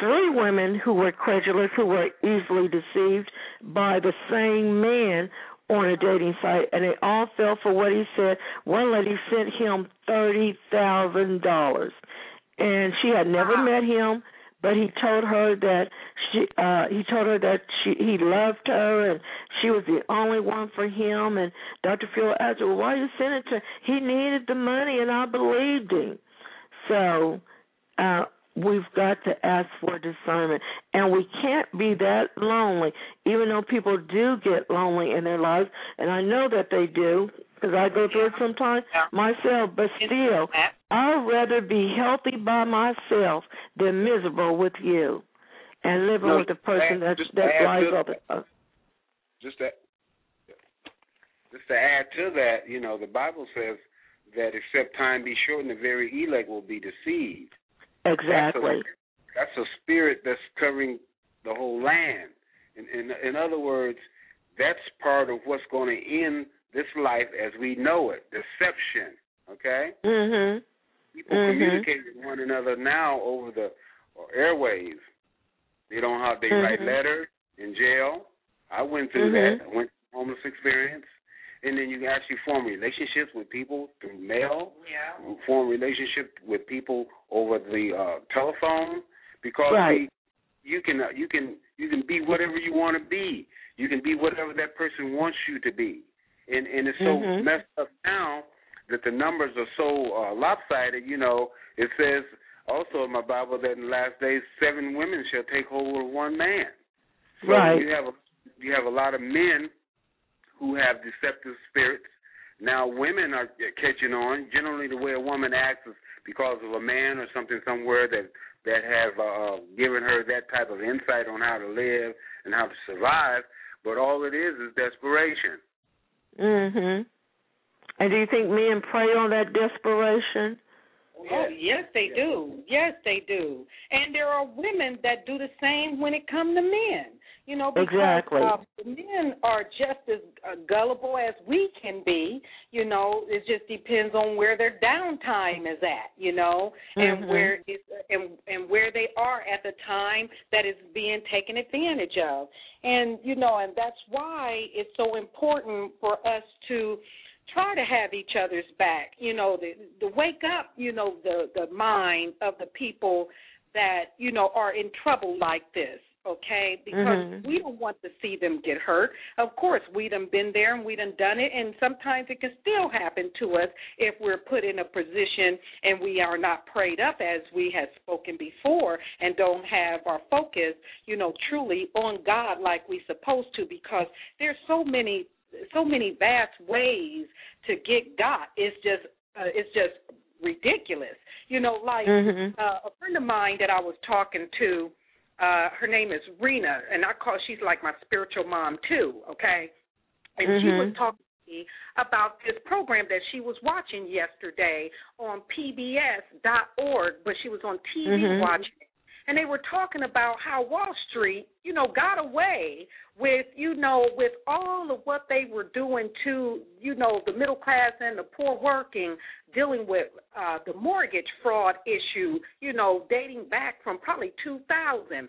three women who were credulous, who were easily deceived by the same man on a dating site, and they all fell for what he said. One lady sent him thirty thousand dollars, and she had never met him, but he told her that she uh he told her that she he loved her and she was the only one for him. And Dr. Phil asked her, well, "Why you sent it to?" He needed the money, and I believed him. So. uh we've got to ask for discernment. And we can't be that lonely, even though people do get lonely in their lives. And I know that they do, because I go through it sometimes myself. But still, I'd rather be healthy by myself than miserable with you and living No, with a person add- that that lies the uh, just that just to add to that, you know, the Bible says that except time be shortened, the very elect will be deceived. Exactly. That's a, that's a spirit that's covering the whole land. In, in in other words, that's part of what's going to end this life as we know it. Deception. Okay. Mhm. People Mhm. communicate with one another now over the airwaves. They don't have they write Mhm. letters in jail. I went through that. I went through homeless experience. And then you can actually form relationships with people through mail. Yeah. Form relationship with people over the uh telephone because Right. see, you can uh, you can you can be whatever you want to be. You can be whatever that person wants you to be. And and it's so Mhm. messed up now that the numbers are so uh, lopsided. You know, it says also in my Bible that in the last days seven women shall take hold of one man. So Right. you have a you have a lot of men who have deceptive spirits. Now women are catching on. Generally, the way a woman acts is because of a man or something somewhere that that have uh, given her that type of insight on how to live and how to survive. But all it is is desperation. Mhm. And do you think men prey on that desperation? Oh, yes, they do. Yes, they do. And there are women that do the same when it comes to men. You know, because Exactly. uh, men are just as uh, gullible as we can be. You know, it just depends on where their downtime is at. You know, and Mhm. where it's and and where they are at the time that is being taken advantage of. And you know, and that's why it's so important for us to try to have each other's back. You know, the the wake up, you know, the the mind of the people that you know are in trouble like this. Okay, because Mhm. we don't want to see them get hurt. Of course, we done been there and we done done it, and sometimes it can still happen to us if we're put in a position and we are not prayed up as we had spoken before, and don't have our focus, you know, truly on God like we supposed to. Because there's so many so many vast ways to get God. It's just uh, it's just ridiculous. You know, like Mhm. uh, a friend of mine that I was talking to, uh, her name is Rena, and I call she's like my spiritual mom too. Okay, and she was talking to me about this program that she was watching yesterday on PBS.org, but she was on TV Mhm. watching. And they were talking about how Wall Street, you know, got away with, you know, with all of what they were doing to, you know, the middle class and the poor working, dealing with uh, the mortgage fraud issue, you know, dating back from probably 2000, and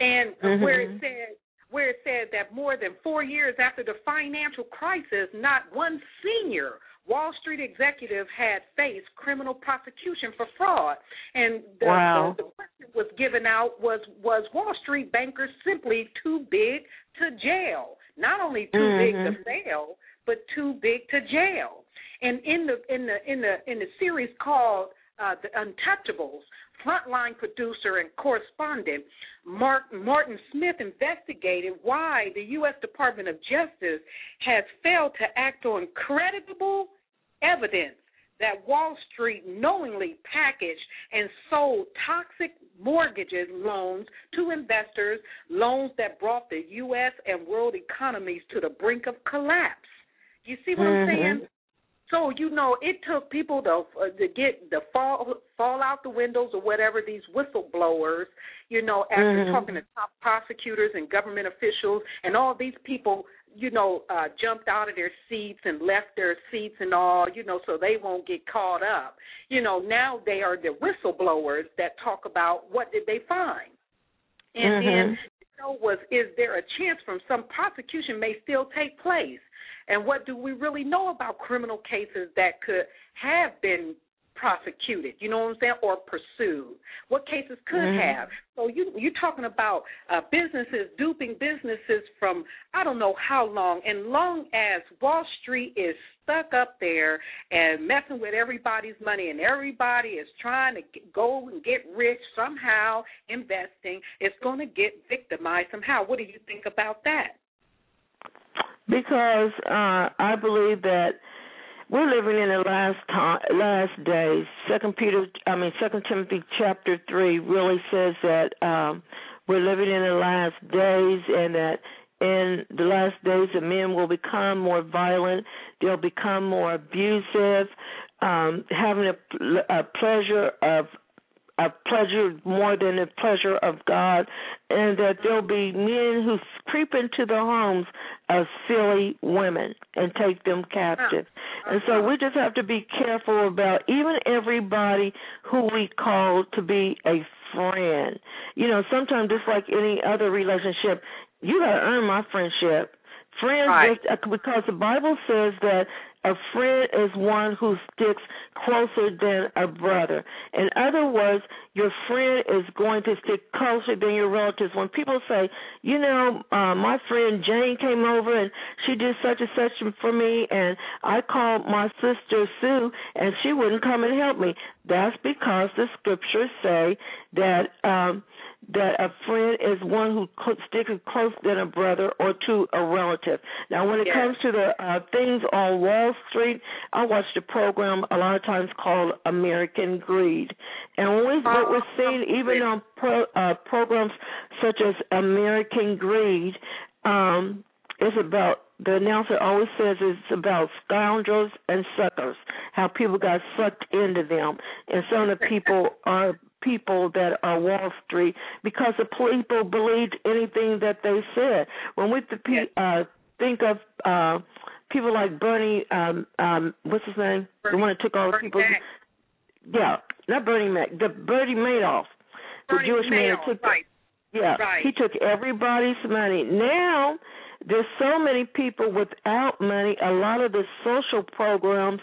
mm-hmm. where it said where it said that more than four years after the financial crisis, not one senior Wall Street executive had faced criminal prosecution for fraud, and the, wow. the, the question was given out was was Wall Street bankers simply too big to jail? Not only too mm-hmm. big to fail, but too big to jail. And in the in the in the in the series called uh, The Untouchables, frontline producer and correspondent Mark, Martin Smith investigated why the U.S. Department of Justice has failed to act on credible evidence that Wall Street knowingly packaged and sold toxic mortgages loans to investors, loans that brought the U.S. and world economies to the brink of collapse. You see what mm-hmm. I'm saying? So you know, it took people to uh, to get the fall fall out the windows or whatever. These whistleblowers, you know, after mm-hmm. talking to top prosecutors and government officials, and all these people, you know, uh, jumped out of their seats and left their seats and all, you know, so they won't get caught up. You know, now they are the whistleblowers that talk about what did they find, and mm-hmm. then you know, was is there a chance from some prosecution may still take place? And what do we really know about criminal cases that could have been prosecuted, you know what I'm saying, or pursued? What cases could mm-hmm. have? So you you're talking about uh, businesses duping businesses from I don't know how long, and long as Wall Street is stuck up there and messing with everybody's money, and everybody is trying to get, go and get rich somehow, investing, it's going to get victimized somehow. What do you think about that? Because uh, I believe that we're living in the last time, last days. Second Peter, I mean Second Timothy chapter three really says that um, we're living in the last days, and that in the last days the men will become more violent. They'll become more abusive, um, having a, a pleasure of a pleasure more than the pleasure of God, and that there'll be men who creep into the homes of silly women and take them captive. And so we just have to be careful about even everybody who we call to be a friend. You know, sometimes just like any other relationship, you gotta earn my friendship. Friends, right. just, uh, because the Bible says that a friend is one who sticks closer than a brother. In other words, your friend is going to stick closer than your relatives. When people say, you know, uh, my friend Jane came over and she did such and such for me, and I called my sister Sue and she wouldn't come and help me. That's because the scriptures say that um, that a friend is one who sticks closer than a brother or to a relative. Now, when it yes. comes to the uh, things on Wall Street, I watched a program a lot of times called American Greed, and when we, what we're seeing even on pro, uh, programs such as American Greed, um, is about the announcer always says it's about scoundrels and suckers, how people got sucked into them, and some of the *laughs* people are people that are Wall Street because the people believed anything that they said. When we uh, think of uh, people like Bernie, um, um, what's his name? Bernie, the one that took all the people. Mac. Yeah, not Bernie Mac, the Bernie Madoff, the Bernie Jewish man that took. right. Yeah, right. he took everybody's money. Now there's so many people without money. A lot of the social programs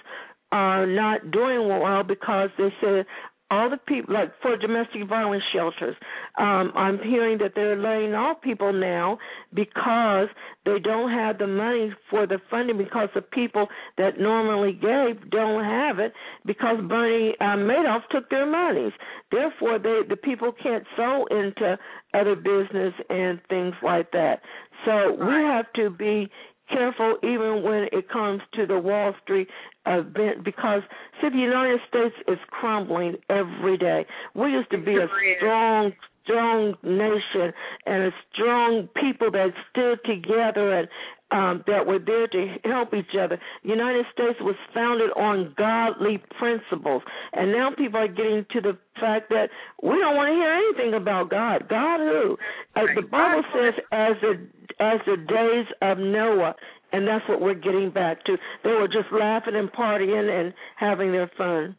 are not doing well because they say, all the people like for domestic violence shelters. Um i'm hearing that they're laying off people now because they don't have the money for the funding because the people that normally gave don't have it because bernie uh, madoff took their monies. Therefore they the people can't sow into other business and things like that. So we have to be careful even when it comes to the Wall Street event because see the United States is crumbling every day. We used to be a strong strong nation and a strong people that stood together and um, that were there to help each other. The United States was founded on godly principles, and now people are getting to the fact that we don't want to hear anything about God. God who? Uh, the Bible says, as the as the days of Noah, and that's what we're getting back to. They were just laughing and partying and having their fun.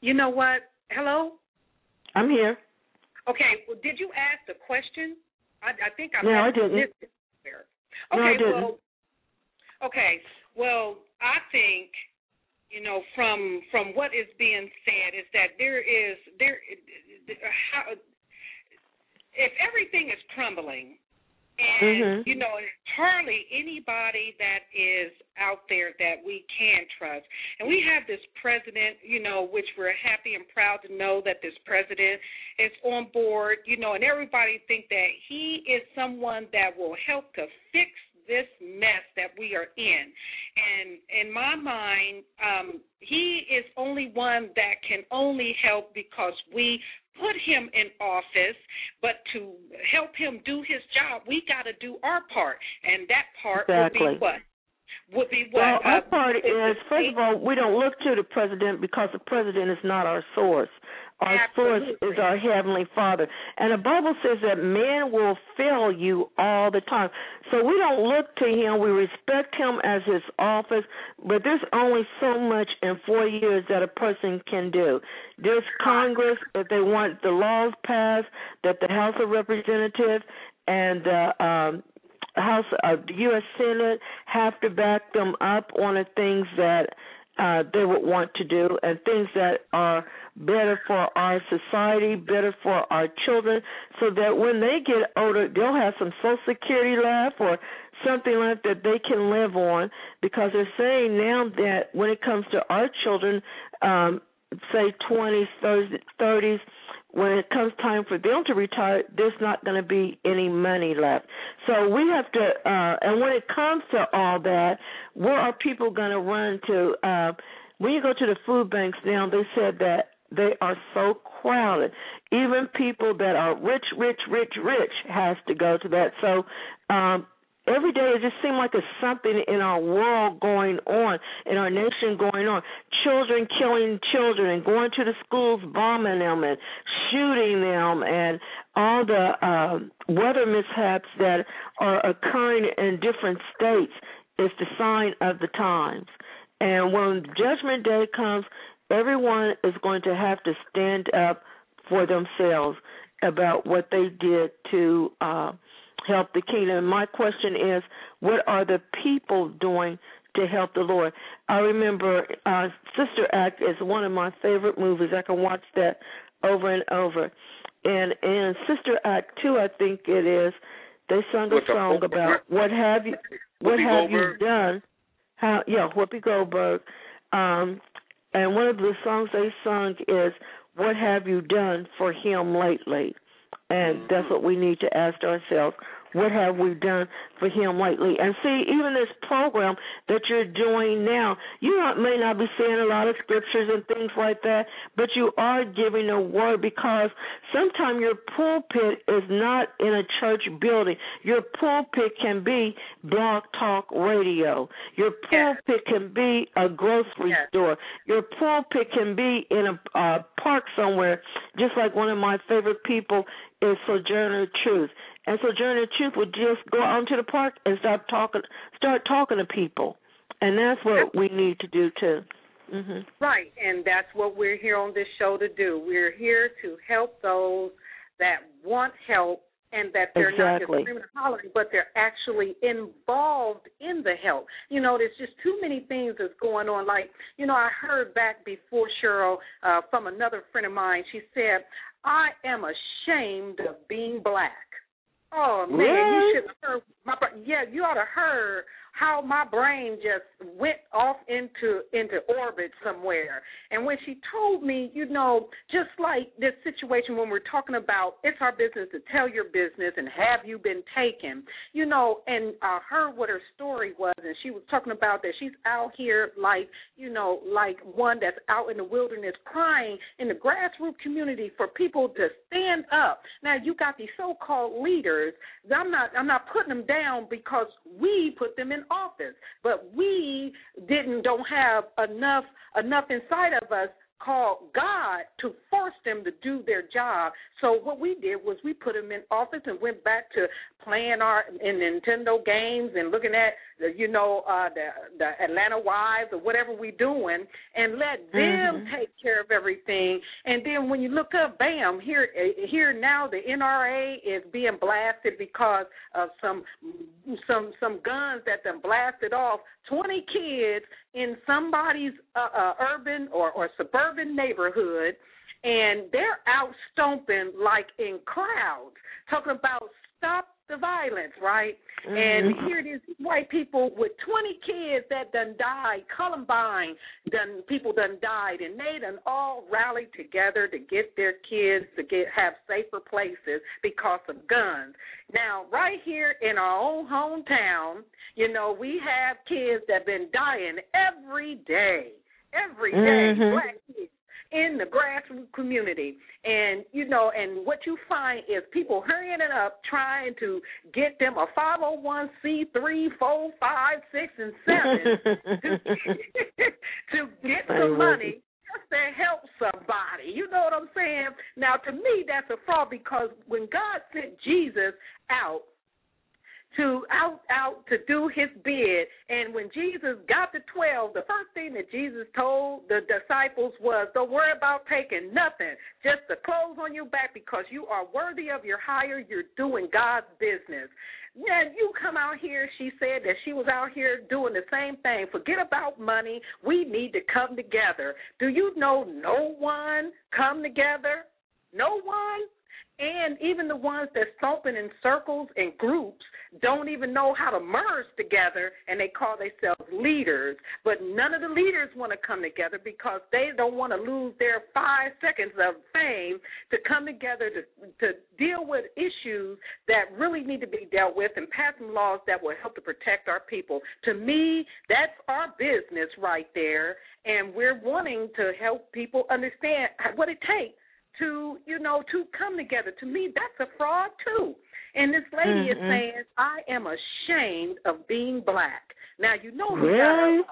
You know what? Hello. I'm here. Okay. Well, did you ask the question? I, I think I. No, I didn't. Okay. No, I didn't. Well. Okay. Well, I think you know from from what is being said is that there is there uh, how if everything is crumbling and Mm-hmm. you know hardly anybody that is out there that we can trust and we have this president you know which we're happy and proud to know that this president is on board you know and everybody think that he is someone that will help to fix this mess that we are in and in my mind um he is only one that can only help because we put him in office, but to help him do his job, we got to do our part, and that part Exactly. would be what? Would be Well, what? our Uh, part is, first of all, we don't look to the president because the president is not our source. Our source is our heavenly Father, and the Bible says that man will fail you all the time. So we don't look to him. We respect him as his office, but there's only so much in four years that a person can do. There's Congress if they want the laws passed, that the House of Representatives and the um, House, uh, the U.S. Senate have to back them up on the things that uh, they would want to do and things that are better for our society, better for our children, so that when they get older, they'll have some Social Security left or something like that they can live on. Because they're saying now that when it comes to our children, um, say 20s, 30s, when it comes time for them to retire, there's not going to be any money left. So we have to, uh, and when it comes to all that, where are people going to run to? Uh, when you go to the food banks now, they said that they are so crowded. Even people that are rich, rich, rich, rich has to go to that. So um, every day it just seems like there's something in our world going on, in our nation going on. Children killing children and going to the schools, bombing them and shooting them, and all the um, weather mishaps that are occurring in different states is the sign of the times. And when Judgment Day comes, everyone is going to have to stand up for themselves about what they did to uh, help the kingdom. My question is, what are the people doing to help the Lord? I remember uh, Sister Act is one of my favorite movies. I can watch that over and over. And in Sister Act two, I think it is, they sung a song about what have you, what have you done? How yeah, Whoopi Goldberg. Um, and one of the songs they sung is "What have you done for him lately?" And that's mm-hmm. what we need to ask ourselves. What have we done for him lately? And see, even this program that you're doing now, you not, may not be saying a lot of scriptures and things like that, but you are giving a word because sometimes your pulpit is not in a church building. Your pulpit can be blog talk radio. Your pulpit can be a grocery store. Your pulpit can be in a uh, park somewhere, just like one of my favorite people is Sojourner Truth. And Sojourner Truth would just go out into the park and start talking, start talking to people, and that's what we need to do too. hmm Right, and that's what we're here on this show to do. We're here to help those that want help and that they're not just screaming and hollering, but they're actually involved in the help. You know, there's just too many things that's going on. Like, you know, I heard back before Cheryl uh, from another friend of mine. She said, "I am ashamed of being black." Oh man, you should have heard my yeah, you ought to heard how my brain just went off into into orbit somewhere. And when she told me, you know, just like this situation when we're talking about it's our business to tell your business and have you been taken, you know, and I heard what her story was, and she was talking about that she's out here like, you know, like one that's out in the wilderness crying in the grassroots community for people to stand up. Now you got these so-called leaders. I'm not I'm not putting them down because we put them in office, but we didn't don't have enough enough inside of us called God to force them to do their job. So what we did was we put them in office and went back to playing our in Nintendo games and looking at the, you know uh the the Atlanta Wives or whatever we doing and let them Mm-hmm. take care of everything. And then when you look up, bam, here here now the NRA is being blasted because of some some some guns that them blasted off 20 kids in somebody's uh, uh, urban or, or suburban neighborhood, and they're out stomping like in crowds, talking about stop the violence, right? And Mhm. here it is, white people with 20 kids that done died, Columbine, done people done died, and they done all rallied together to get their kids to get have safer places because of guns. Now, right here in our own hometown, you know, we have kids that been dying every day, every day, Mhm. black kids in the grassroots community. And you know, and what you find is people hurrying it up trying to get them a 501c3, 4, 5, 6, and 7 to, *laughs* *laughs* to get some money just to help somebody. You know what I'm saying? Now, to me, that's a fraud because when God sent Jesus out to out out to do his bid and when Jesus got the 12 the first thing that Jesus told the disciples was don't worry about taking nothing just the clothes on your back because you are worthy of your hire you're doing God's business yeah, you come out here. She said that she was out here doing the same thing. Forget about money. We need to come together. Do you know no one come together? No one? And even the ones that stomping in circles and groups don't even know how to merge together and they call themselves leaders. But none of the leaders want to come together because they don't want to lose their five seconds of fame to come together to to deal with issues that really need to be dealt with and pass some laws that will help to protect our people. To me, that's our business right there. And we're wanting to help people understand what it takes to you know to come together. To me, that's a fraud too. And this lady is Mhm. saying, "I am ashamed of being black." Now you know Really?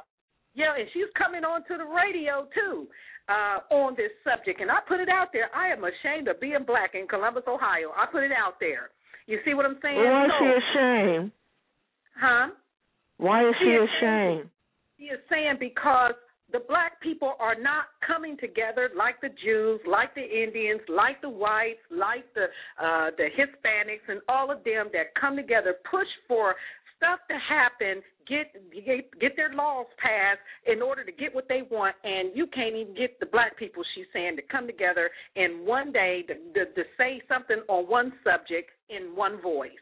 yeah, and she's coming on to the radio too uh, on this subject. And I put it out there. I am ashamed of being black in Columbus, Ohio. I put it out there. You see what I'm saying? Why is So- she ashamed? Huh? Why is She she is ashamed? she is saying because the black people are not coming together like the Jews, like the Indians, like the whites, like the uh, the Hispanics, and all of them that come together, push for stuff to happen, get get get their laws passed in order to get what they want, and you can't even get the black people. She's saying to come together in one day to, to, to say something on one subject in one voice.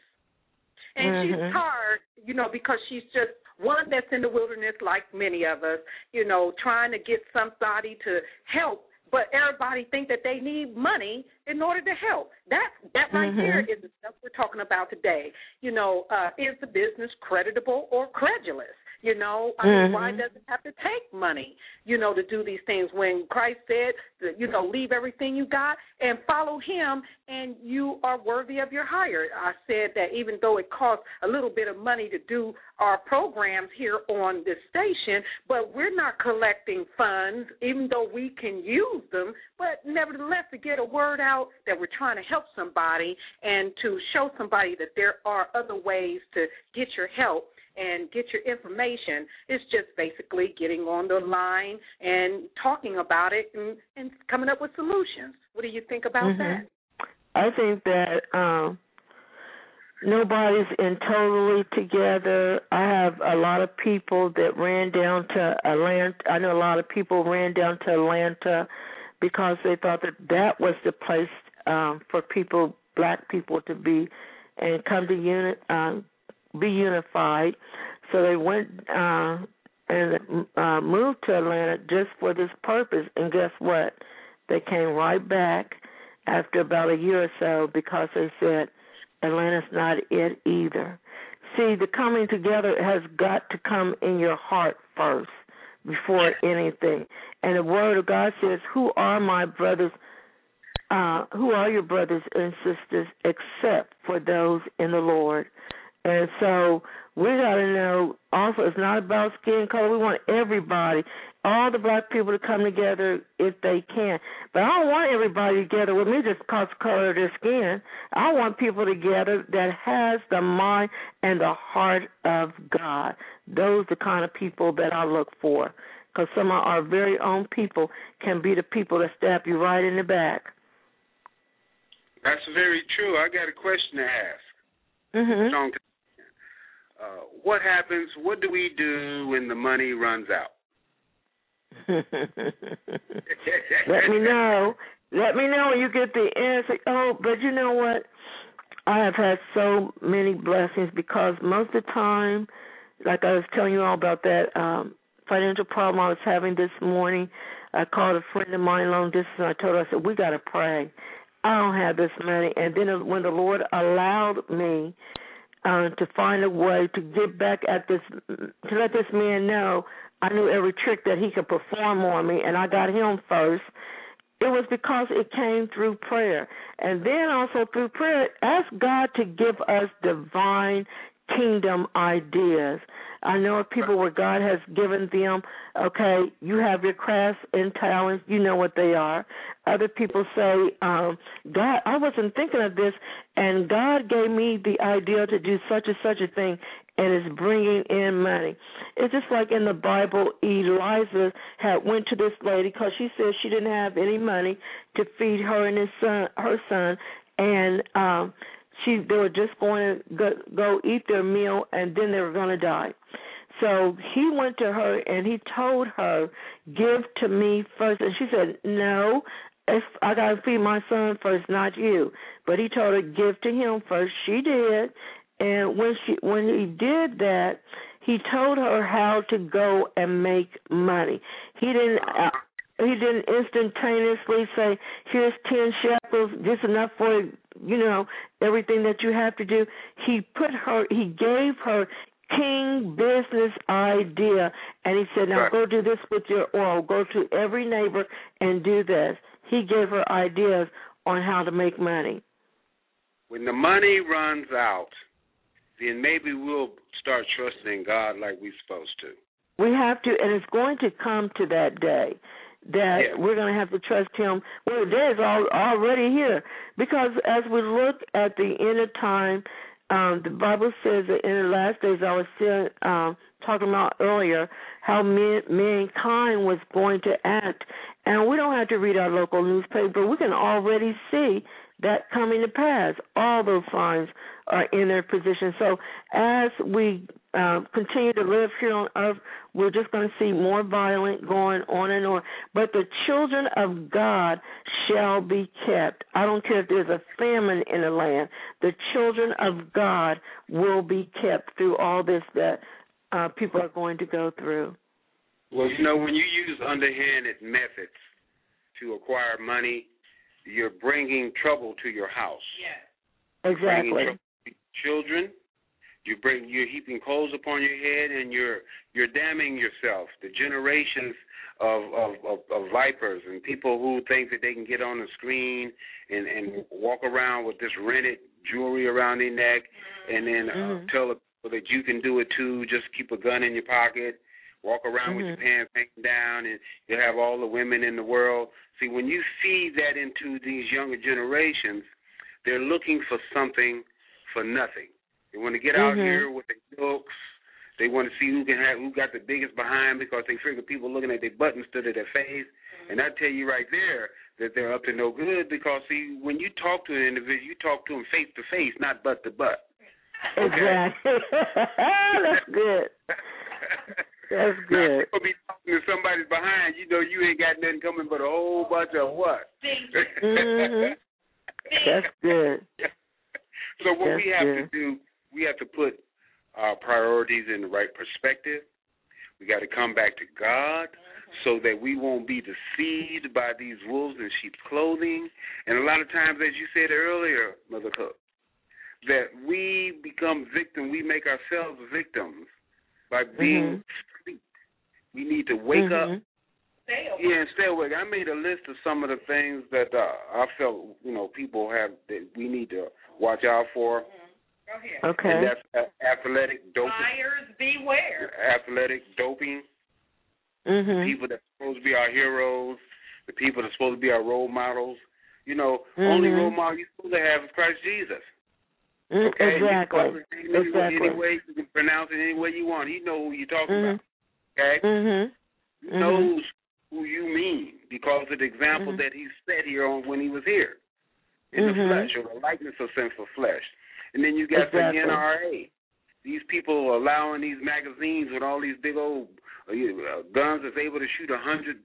And Mhm. she's tired, you know, because she's just one that's in the wilderness, like many of us, you know, trying to get somebody to help. But everybody think that they need money in order to help. That that right Mhm. there is the stuff we're talking about today. You know, uh, is the business creditable or credulous? You know, I mean, why Mhm. does it have to take money, you know, to do these things when Christ said, you know, leave everything you got and follow him and you are worthy of your hire. I said that even though it costs a little bit of money to do our programs here on this station, but we're not collecting funds, even though we can use them, but nevertheless to get a word out that we're trying to help somebody and to show somebody that there are other ways to get your help and get your information. It's just basically getting on the line and talking about it and, and coming up with solutions. What do you think about Mhm. that? I think that um nobody's in totally together. I have a lot of people that ran down to Atlanta. I know a lot of people ran down to Atlanta because they thought that that was the place um for people, black people, to be and come to unit, um, be unified. So they went uh, and uh, moved to Atlanta just for this purpose. And guess what? They came right back after about a year or so because they said Atlanta's not it either. See, the coming together has got to come in your heart first before anything. And the Word of God says, Who are my brothers? Uh, who are your brothers and sisters except for those in the Lord? And so we got to know also it's not about skin color. We want everybody, all the black people to come together if they can. But I don't want everybody together with me just because of color of their skin. I want people together that has the mind and the heart of God. Those are the kind of people that I look for. Because some of our very own people can be the people that stab you right in the back. That's very true. I got a question to ask. Mm-hmm. Uh, what happens? What do we do when the money runs out? *laughs* Let me know. Let me know when you get the answer. Oh, but you know what? I have had so many blessings because most of the time, like I was telling you all about that um financial problem I was having this morning, I called a friend of mine long distance and I told her, I said, We gotta pray. I don't have this money and then when the Lord allowed me uh, to find a way to get back at this, to let this man know I knew every trick that he could perform on me, and I got him first. It was because it came through prayer. And then also through prayer, ask God to give us divine kingdom ideas. I know of people where God has given them, okay, you have your crafts and talents, you know what they are. Other people say, um, God, I wasn't thinking of this, and God gave me the idea to do such and such a thing, and it's bringing in money. It's just like in the Bible, Elisha had went to this lady because she said she didn't have any money to feed her and his son, her son, and um she they were just going to go, go eat their meal and then they were going to die. So he went to her and he told her, "Give to me first. And she said, "No, if I got to feed my son first, not you." But he told her, "Give to him first. She did, and when she when he did that, he told her how to go and make money. He didn't. Uh, He didn't instantaneously say, "Here's ten shekels, just enough for you know everything that you have to do." He put her. He gave her king business idea, and he said, "Now Right. go do this with your oil. Go to every neighbor and do this." He gave her ideas on how to make money. When the money runs out, then maybe we'll start trusting God like we're supposed to. We have to, and it's going to come to that day that Yeah. we're going to have to trust Him. Well, the day is all, already here because as we look at the end of time, um, the Bible says that in the last days, I was still um, talking about earlier how man, mankind was going to act, and we don't have to read our local newspaper. We can already see that coming to pass. All those signs are in their position. So as we um, continue to live here on earth, we're just going to see more violent going on and on. But the children of God shall be kept. I don't care if there's a famine in the land. The children of God will be kept through all this that uh, people are going to go through. Well, you know, when you use underhanded methods to acquire money, you're bringing trouble to your house. Bringing Exactly. trouble to children. You bring you're heaping coals upon your head, and you're you're damning yourself. The generations of of, of of vipers and people who think that they can get on the screen and and walk around with this rented jewelry around their neck, and then uh, Mhm. tell the people that you can do it too. Just keep a gun in your pocket. Walk around with your Mhm. pants hanging down, and you have all the women in the world. See, when you feed that into these younger generations, they're looking for something for nothing. They want to get out Mhm. here with their looks. They want to see who can have who got the biggest behind because they figure people looking at their buttons instead of their face. And I tell you right there that they're up to no good because see when you talk to an individual, you talk to them face to face, not butt to butt. *laughs* Exactly. *laughs* That's good. *laughs* That's Now, good. if you be talking to somebody's behind, you know you ain't got nothing coming but a whole bunch of what? Mhm. That's good. so what That's we have to do, we have to put our priorities in the right perspective. We got to come back to God so that we won't be deceived by these wolves in sheep's clothing. And a lot of times, as you said earlier, Mother Cook, that we become victim, we make ourselves victims by being Mm-hmm. asleep. We need to wake Mhm. up. Yeah, and stay awake. I made a list of some of the things that uh, I felt, you know, people have that we need to watch out for. Okay. And that's uh, athletic doping. Buyers beware. Athletic doping. Mhm. People that's supposed to be our heroes, the people that's supposed to be our role models. You know, Mhm. only role model you're supposed to have is Christ Jesus. Mm, Okay, Exactly. You can call it any, Exactly. any way you can pronounce it any way you want. He know who you're talking Mhm. about. Okay, Mhm. he Mhm. knows who you mean because of the example Mhm. that he set here on when he was here in the flesh or the likeness of sinful flesh. And then you got Exactly. the NRA. These people allowing these magazines with all these big old uh, uh, guns that's able to shoot a hundred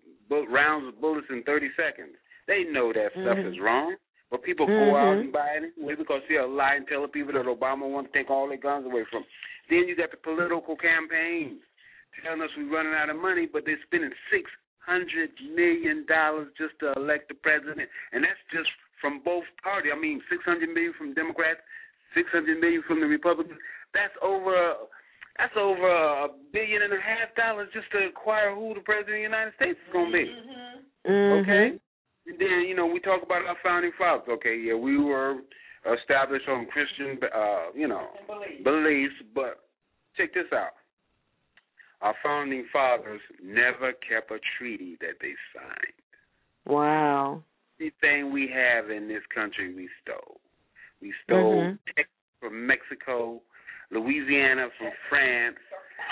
rounds of bullets in thirty seconds. They know that stuff Mhm. is wrong. But people go out Mhm. and buy it anyway because they'll lie and tell the people that Obama wants to take all their guns away from. Then you got the political campaigns telling us we're running out of money, but they're spending six hundred million dollars just to elect the president, and that's just from both parties. I mean, six hundred million from Democrats, six hundred million from the Republicans. That's over. That's over a billion and a half dollars just to acquire who the president of the United States is going to be. Mhm. Okay. And then you know we talk about our founding fathers. Okay, yeah, we were established on Christian, uh, you know, beliefs. But check this out: our founding fathers never kept a treaty that they signed. Wow. Anything we have in this country, we stole. We stole Mhm. Texas from Mexico, Louisiana from France,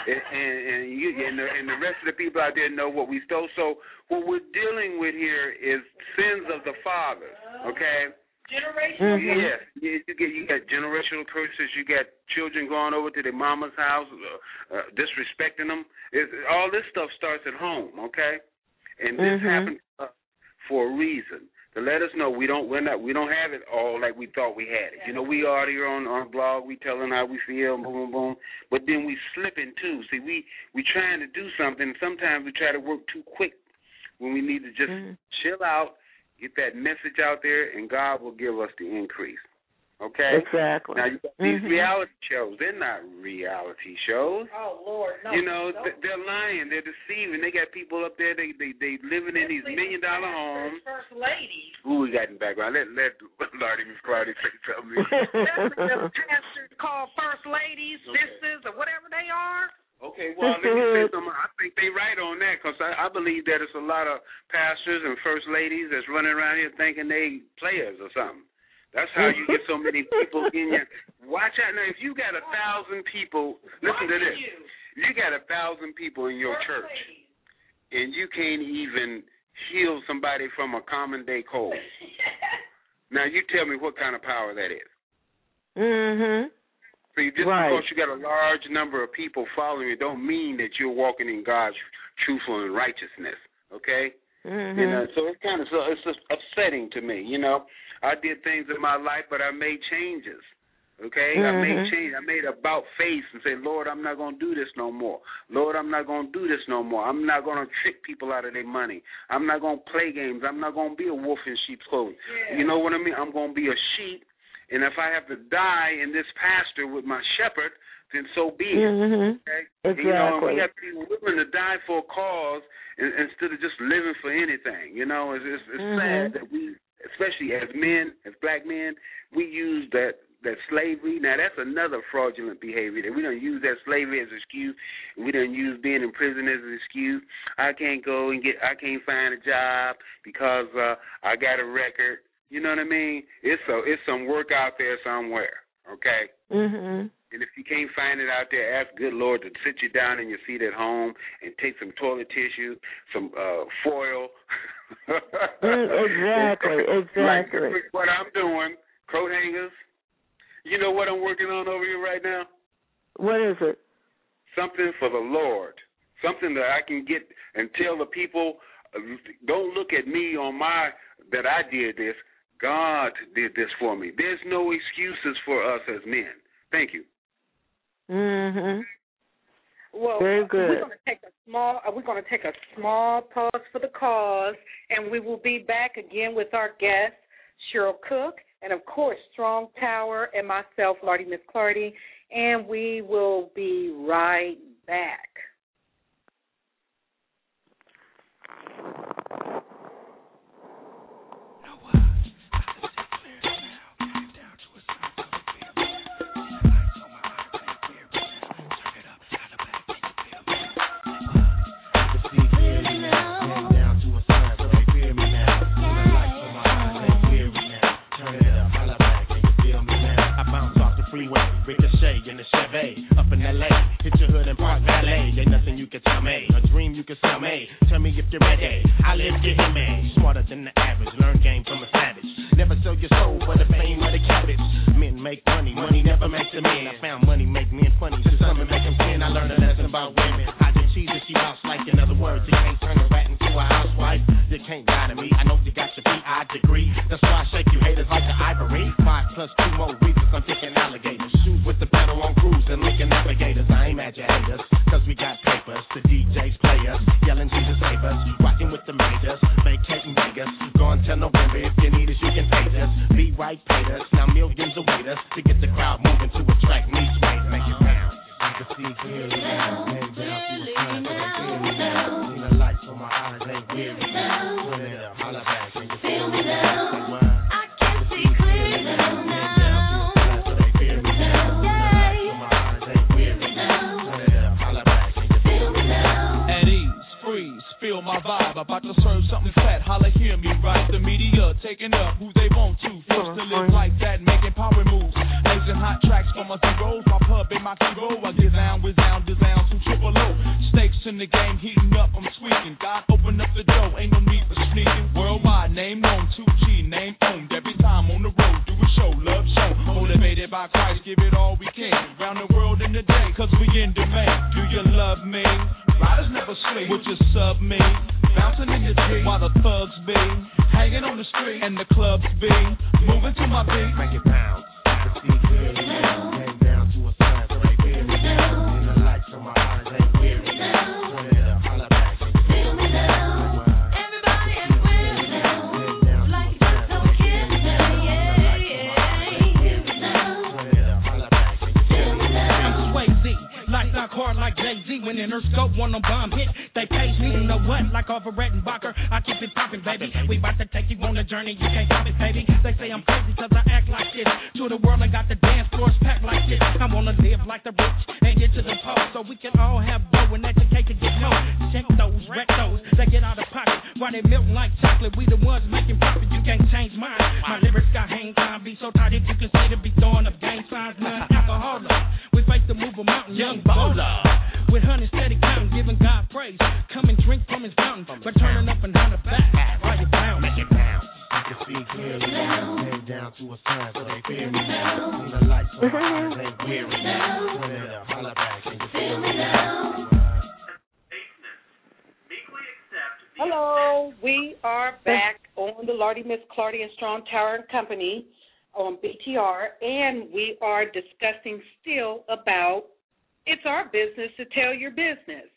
and and, and, you, and, the, and the rest of the people out there know what we stole. So what we're dealing with here is sins of the fathers. Okay. Generational. Mhm. Yes, you you get you got generational curses. You got children going over to their mama's house, uh, uh, disrespecting them. It's, all this stuff starts at home, okay? And this Mhm. happens uh, for a reason to let us know we don't we're not we don't have it all like we thought we had it. You know, we are here on on blog, we telling how we feel, boom, boom, boom. But then we slipping too. See, we we trying to do something. Sometimes we try to work too quick when we need to just Mhm. chill out, get that message out there, and God will give us the increase. Okay. Exactly. Now you got these Mhm. reality shows. They're not reality shows. Oh Lord, no. you know, no. th- they're lying. they're deceiving. They got people up there. They they they living in these million dollar homes. First ladies. Who we got in the background? Let let *laughs* Lardy Miss Clardy say something. *laughs* Especially the pastors called first ladies, Okay. sisters, or whatever they are. Okay, well, let me say *laughs* something. I think they right on that because I, I believe that it's a lot of pastors and first ladies that's running around here thinking they players or something. That's how you get so many people in your. *laughs* Watch out now. If you got a thousand people, listen to this. You. You got a thousand people in your church, and you can't even heal somebody from a common day cold. *laughs* Now you tell me what kind of power that is. Mhm. See, just Right. because you got a large number of people following you, don't mean that you're walking in God's truthful and righteousness. Okay. Mhm. You know, so it's kind of so it's just upsetting to me. You know, I did things in my life, but I made changes. Okay, I made Mhm. change. I made about face and say, Lord, I'm not going to do this no more. Lord, I'm not going to do this no more. I'm not going to trick people out of their money. I'm not going to play games. I'm not going to be a wolf in sheep's clothing. Yeah. You know what I mean? I'm going to be a sheep, and if I have to die in this pasture with my shepherd, then so be it. Mhm. Okay? And, you know, we have to be willing to die for a cause instead of just living for anything. You know, it's it's, it's Mhm. sad that we, especially as men, as black men, we use that that slavery. Now that's another fraudulent behavior that we don't use that slavery as an excuse. We don't use being in prison as an excuse. I can't go and get. I can't find a job because uh I got a record. You know what I mean? It's so it's some work out there somewhere. Okay. Mhm. And if you can't find it out there, ask good Lord to sit you down in your seat at home and take some toilet tissue, some uh foil. *laughs* Mm, exactly, *laughs* exactly. Like what I'm doing, coat hangers. You know what I'm working on over here right now? What is it? Something for the Lord. Something that I can get and tell the people. Uh, don't look at me on my that I did this. God did this for me. There's no excuses for us as men. Thank you. Mhm. Well, Very uh, good. We're going to take a small. Uh, we're going to take a small pause for the cause, and we will be back again with our guest Cheryl Cook, and of course Strong Tower and myself, Lardy Miss Clardy, and we will be right back. Bay, up in LA. Hit your hood and park valet. Ain't nothing you can tell me. A dream you can sell me. Tell me if you're ready. I live, to him me. Smarter than the average. Learn game from a savage. Never sell your soul for the fame of the cabbage. Men make money, money never makes a man. company on BTR, and we are discussing still about it's our business to tell your business.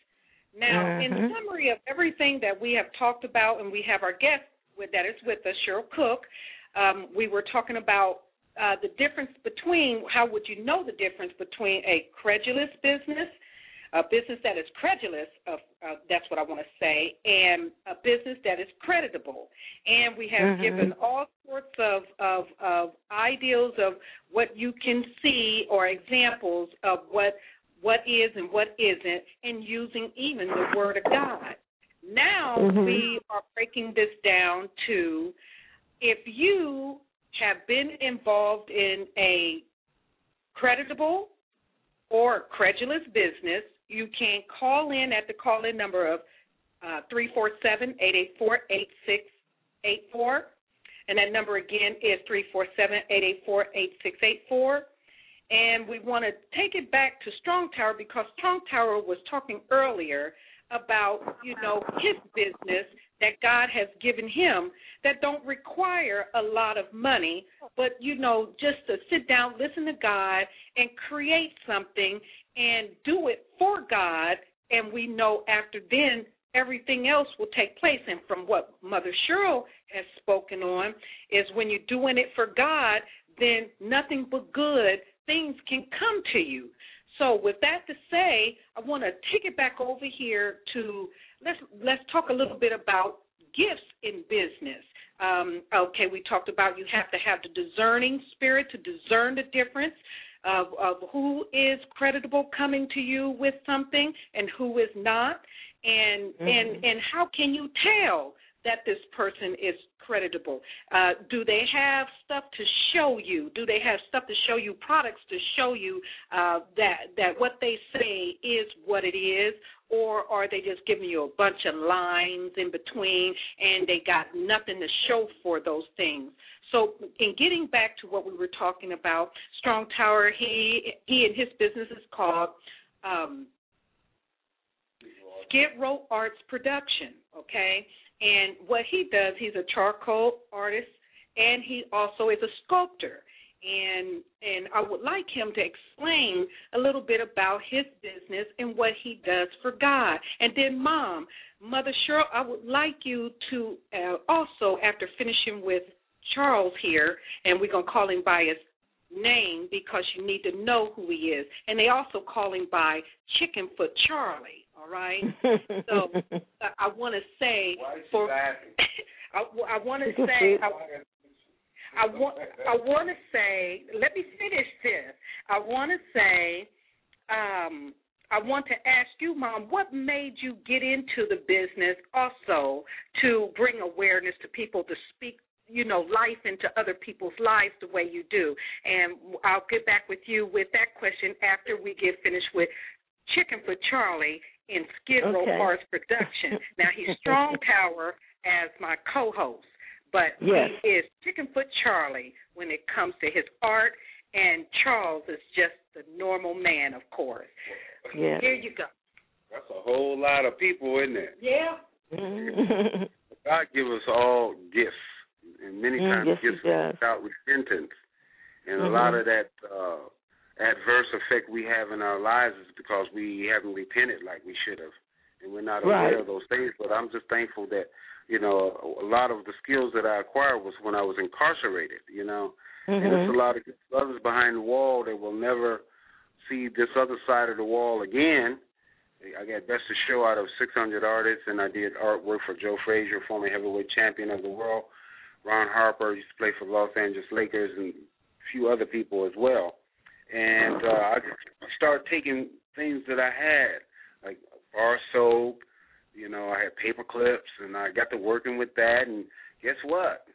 Now, uh-huh. in summary of everything that we have talked about, and we have our guest with, that is with us, Cheryl Cook. Um, we were talking about uh, the difference between how would you know the difference between a credulous business a business that is credulous of uh, that's what I want to say, and a business that is creditable. And we have mm-hmm. given all sorts of, of of ideals of what you can see or examples of what what is and what isn't, and using even the Word of God. Now mm-hmm. we are breaking this down to if you have been involved in a creditable or credulous business you can call in at the call in number of uh, And that number again is three four seven eight eight four eight six eight four. And we want to take it back to Strong Tower because Strong Tower was talking earlier about, you know, his business that God has given him that don't require a lot of money, but, you know, just to sit down, listen to God, and create something and do it for God. And we know after then everything else will take place. And from what Mother Cheryl has spoken on, is when you're doing it for God, then nothing but good things can come to you. So with that to say, I want to take it back over here to let's let's talk a little bit about gifts in business. Um, okay, we talked about you have to have the discerning spirit to discern the difference of, of who is creditable coming to you with something and who is not, and mm-hmm. and and how can you tell that this person is creditable? Uh, do they have stuff to show you? Do they have stuff to show you, products to show you uh, that that what they say is what it is, or are they just giving you a bunch of lines in between and they got nothing to show for those things? So, in getting back to what we were talking about, Strong Tower, he he and his business is called um, Skid Row Arts Production. Okay, and what he does, he's a charcoal artist and he also is a sculptor. And and I would like him to explain a little bit about his business and what he does for God. And then, Mom, Mother Cheryl, I would like you to uh, also, after finishing with Charles here, and we're gonna call him by his name because you need to know who he is. And they also call him by Chickenfoot Charlie. All right. so I want to say for I, I want to say *laughs* I, I want I want to say let me finish this. I want to say um I want to ask you, Mom, what made you get into the business also to bring awareness to people to speak, you know, life into other people's lives the way you do? And I'll get back with you with that question after we get finished with Chickenfoot Charlie in Skid Row okay. Arts Production. *laughs* now he's Strong Tower as my co-host, but yes. he is Chickenfoot Charlie when it comes to his art, and Charles is just the normal man, of course. Yeah. Here you go. That's a whole lot of people in there. Yeah. *laughs* God give us all gifts, and many mm, times yes, gifts without repentance, and mm-hmm. a lot of that. uh adverse effect we have in our lives is because we haven't repented like we should have, and we're not right. aware of those things. But I'm just thankful that you know a lot of the skills that I acquired was when I was incarcerated. You know, mm-hmm. and it's a lot of others behind the wall that will never see this other side of the wall again. I got best of show out of 600 artists, and I did artwork for Joe Frazier, former heavyweight champion of the world. Ron Harper used to play for the Los Angeles Lakers, and a few other people as well and uh, I started taking things that I had, like bar soap. You know, I had paper clips, and I got to working with that. And guess what?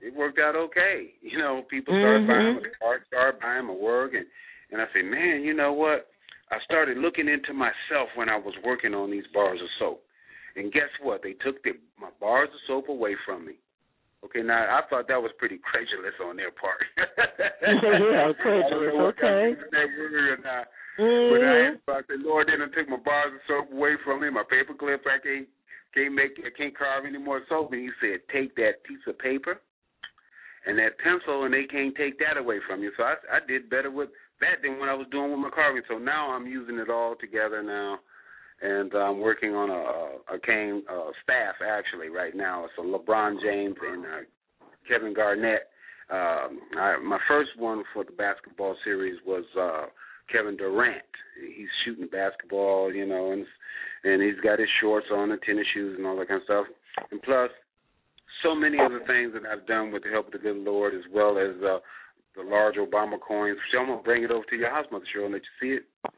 It worked out okay. *laughs* You know, people started mm-hmm. buying my art, started buying my work, and and I said, man, you know what? I started looking into myself when I was working on these bars of soap. And guess what? They took the, my bars of soap away from me. Okay, now I thought that was pretty credulous on their part. *laughs* yeah, credulous. Okay. That word or not. Mm-hmm. But I, I said, Lord, then I took my bars of soap away from me, my paper clips. I can't can't make I can't carve any more soap. And he said, take that piece of paper and that pencil, and they can't take that away from you. So I I did better with that than when I was doing with my carving. So now I'm using it all together now and I'm working on a, a Kane uh, staff actually right now. It's a LeBron James and uh, Kevin Garnett. Um, I, my first one for the basketball series was uh, Kevin Durant. He's shooting basketball, you know, and and he's got his shorts on, the tennis shoes, and all that kind of stuff. And plus, so many other things that I've done with the help of the good Lord, as well as uh, the large Obama coins. So I'm gonna bring it over to your house, Mother Cheryl, and let you see it.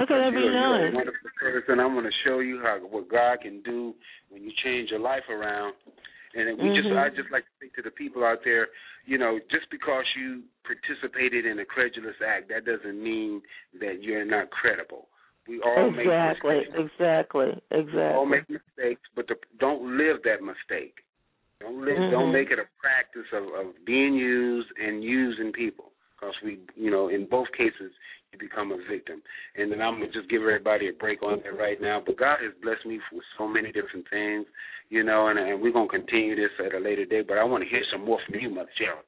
Okay, that'd be nice. a wonderful person. I'm going to show you how what God can do when you change your life around. And we mm-hmm. just, I just like to say to the people out there, you know, just because you participated in a credulous act, that doesn't mean that you're not credible. We all exactly, make mistakes. Exactly, exactly, We all make mistakes, but the, don't live that mistake. Don't live, mm-hmm. don't make it a practice of, of being used and using people. Because we, you know, in both cases, you become a victim. And then I'm gonna just give everybody a break on that right now. But God has blessed me with so many different things, you know, and, and we're gonna continue this at a later date. But I want to hear some more from you, Mother Cheryl.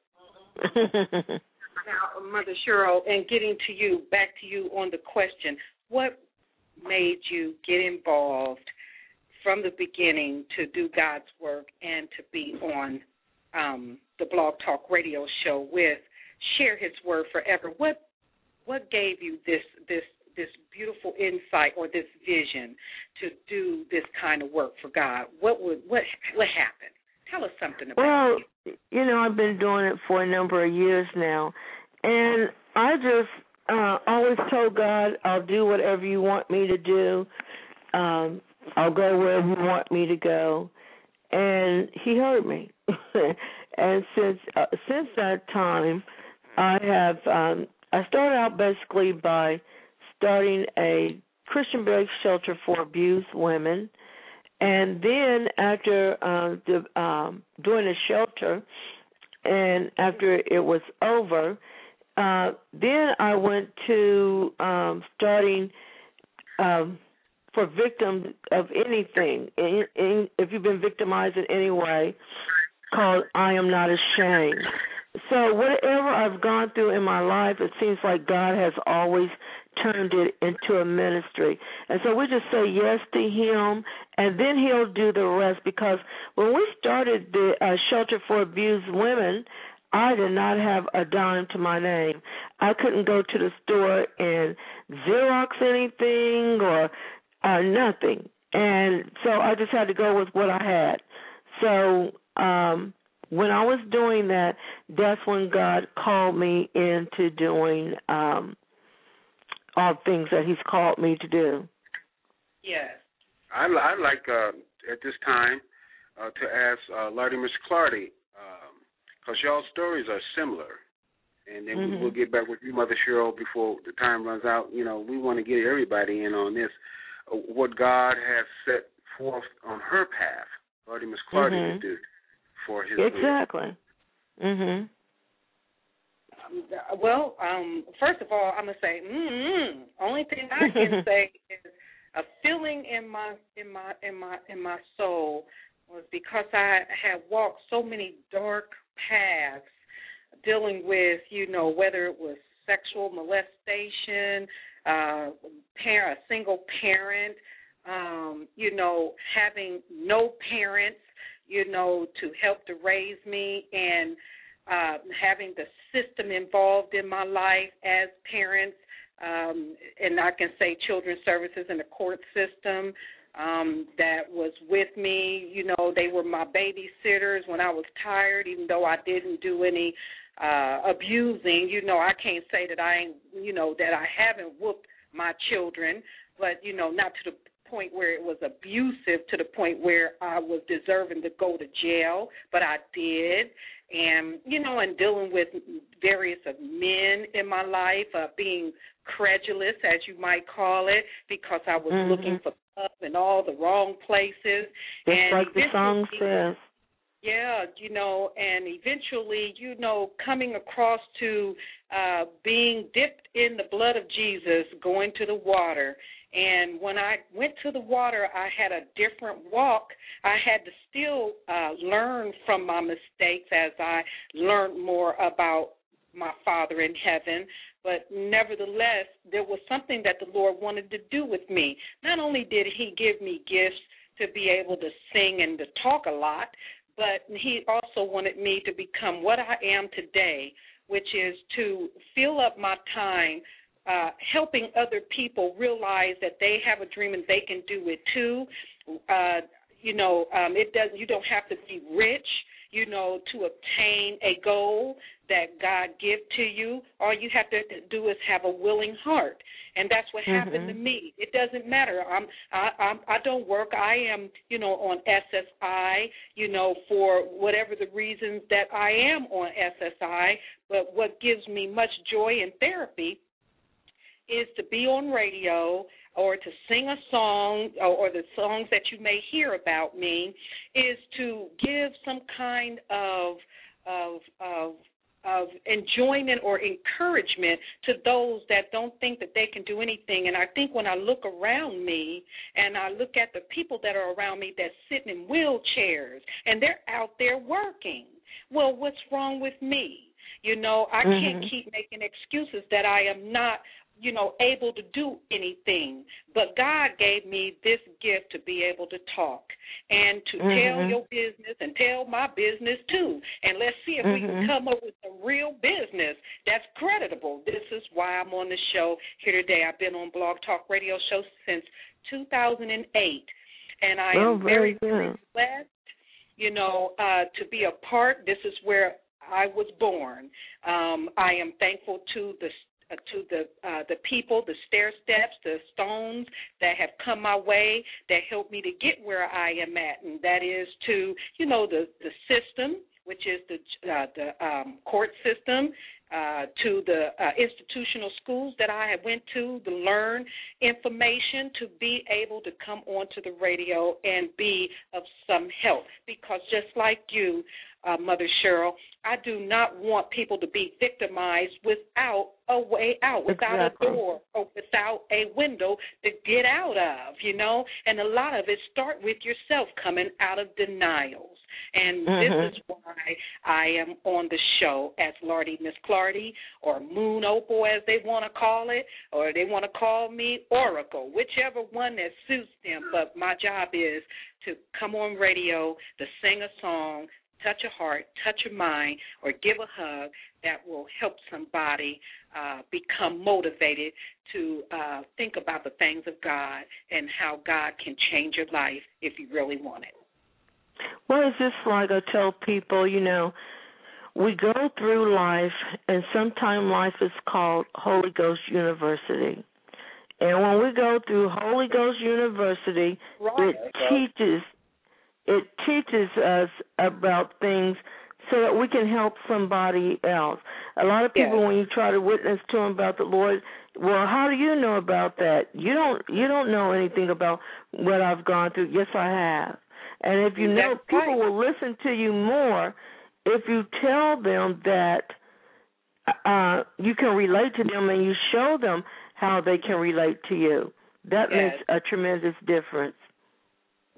*laughs* now, Mother Cheryl, and getting to you, back to you on the question: what made you get involved from the beginning to do God's work and to be on um, the Blog Talk Radio show with Share His Word Forever? What what gave you this this this beautiful insight or this vision to do this kind of work for God? What would what what happened? Tell us something about it. well, you. you know, I've been doing it for a number of years now, and I just uh always told God, I'll do whatever you want me to do. Um, I'll go wherever you want me to go, and He heard me. *laughs* and since uh, since that time, I have um, I started out basically by starting a Christian based shelter for abused women. And then after uh, the, um, doing the shelter, and after it was over, uh, then I went to um, starting um, for victims of anything. In, in, if you've been victimized in any way, called I Am Not Ashamed. So whatever I've gone through in my life, it seems like God has always turned it into a ministry. And so we just say yes to Him, and then He'll do the rest. Because when we started the uh, shelter for abused women, I did not have a dime to my name. I couldn't go to the store and Xerox anything or uh, nothing. And so I just had to go with what I had. So um when I was doing that, that's when God called me into doing um all things that He's called me to do. Yes. I'd, I'd like uh, at this time uh, to ask uh, Lardy Miss Clardy, because um, y'all stories are similar. And then mm-hmm. we'll get back with you, Mother Cheryl, before the time runs out. You know, we want to get everybody in on this. Uh, what God has set forth on her path, Lardy Miss Clardy mm-hmm. to do for His exactly. Mhm. Um, well, um, first of all, I'm gonna say, mm-hmm. only thing I can *laughs* say is a feeling in my in my in my in my soul was because I had walked so many dark paths dealing with, you know, whether it was sexual molestation, uh, parent, a single parent, um, you know, having no parents, you know, to help to raise me and uh, having the system involved in my life as parents, um, and I can say children's services and the court system um, that was with me. You know, they were my babysitters when I was tired, even though I didn't do any uh abusing you know i can't say that i ain't you know that i haven't whooped my children but you know not to the point where it was abusive to the point where i was deserving to go to jail but i did and you know and dealing with various of men in my life uh being credulous as you might call it because i was mm-hmm. looking for love in all the wrong places Just and like the song says yeah, you know, and eventually, you know, coming across to uh being dipped in the blood of Jesus, going to the water. And when I went to the water, I had a different walk. I had to still uh learn from my mistakes as I learned more about my Father in heaven. But nevertheless, there was something that the Lord wanted to do with me. Not only did He give me gifts to be able to sing and to talk a lot, but he also wanted me to become what I am today, which is to fill up my time uh, helping other people realize that they have a dream and they can do it too. Uh, you know, um, it doesn't. You don't have to be rich you know, to obtain a goal that God give to you. All you have to do is have a willing heart, and that's what mm-hmm. happened to me. It doesn't matter. I'm I I'm, I don't work. I am you know on SSI. You know for whatever the reasons that I am on SSI. But what gives me much joy in therapy is to be on radio or to sing a song or, or the songs that you may hear about me is to give some kind of of of of enjoyment or encouragement to those that don't think that they can do anything. And I think when I look around me and I look at the people that are around me that's sitting in wheelchairs and they're out there working, well, what's wrong with me? You know, I mm-hmm. can't keep making excuses that I am not you know, able to do anything. But God gave me this gift to be able to talk and to Mhm. tell your business and tell my business too. And let's see if we can Mhm. come up with some real business that's creditable. This is why I'm on the show here today. I've been on Blog Talk Radio show since 2008, and I Oh, am very very, blessed, you know, uh, to be a part. This is where I was born. Um, I am thankful to the to the uh, the people, the stair steps, the stones that have come my way that helped me to get where I am at, and that is to you know the the system, which is the uh, the um, court system, uh, to the uh, institutional schools that I have went to to learn information to be able to come onto the radio and be of some help. Because just like you, uh, Mother Cheryl, I do not want people to be victimized without a way out, without Exactly. a door or without a window to get out of, you know. And a lot of it start with yourself coming out of denials. And Mhm. this is why I am on the show as Lardy Miss Clardy or Moon Opal as they want to call it, or they want to call me Oracle, whichever one that suits them. But my job is to come on radio, to sing a song, touch a heart, touch a mind, or give a hug that will help somebody uh, become motivated to uh, think about the things of God and how God can change your life if you really want it. Well, it's just like I tell people, you know, we go through life, and sometimes life is called Holy Ghost University. And when we go through Holy Ghost University, Right. it teaches it teaches us about things so that we can help somebody else. A lot of people, Yes. when you try to witness to them about the Lord, well, how do you know about that? You don't. You don't know anything about what I've gone through. Yes, I have. And if you know, That's people right. will listen to you more if you tell them that uh you can relate to them and you show them how they can relate to you. That Yes. makes a tremendous difference.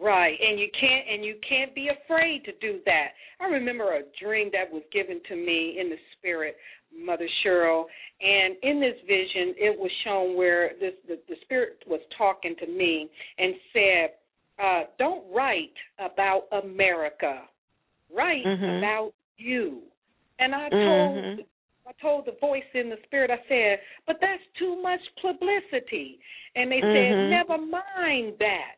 Right, and you can't and you can't be afraid to do that. I remember a dream that was given to me in the spirit, Mother Cheryl, and in this vision, it was shown where this the, the spirit was talking to me and said, uh, "Don't write about America, write Mhm. about you." And I Mhm. told I told the voice in the spirit, I said, but that's too much publicity. And they said, Mhm. never mind that.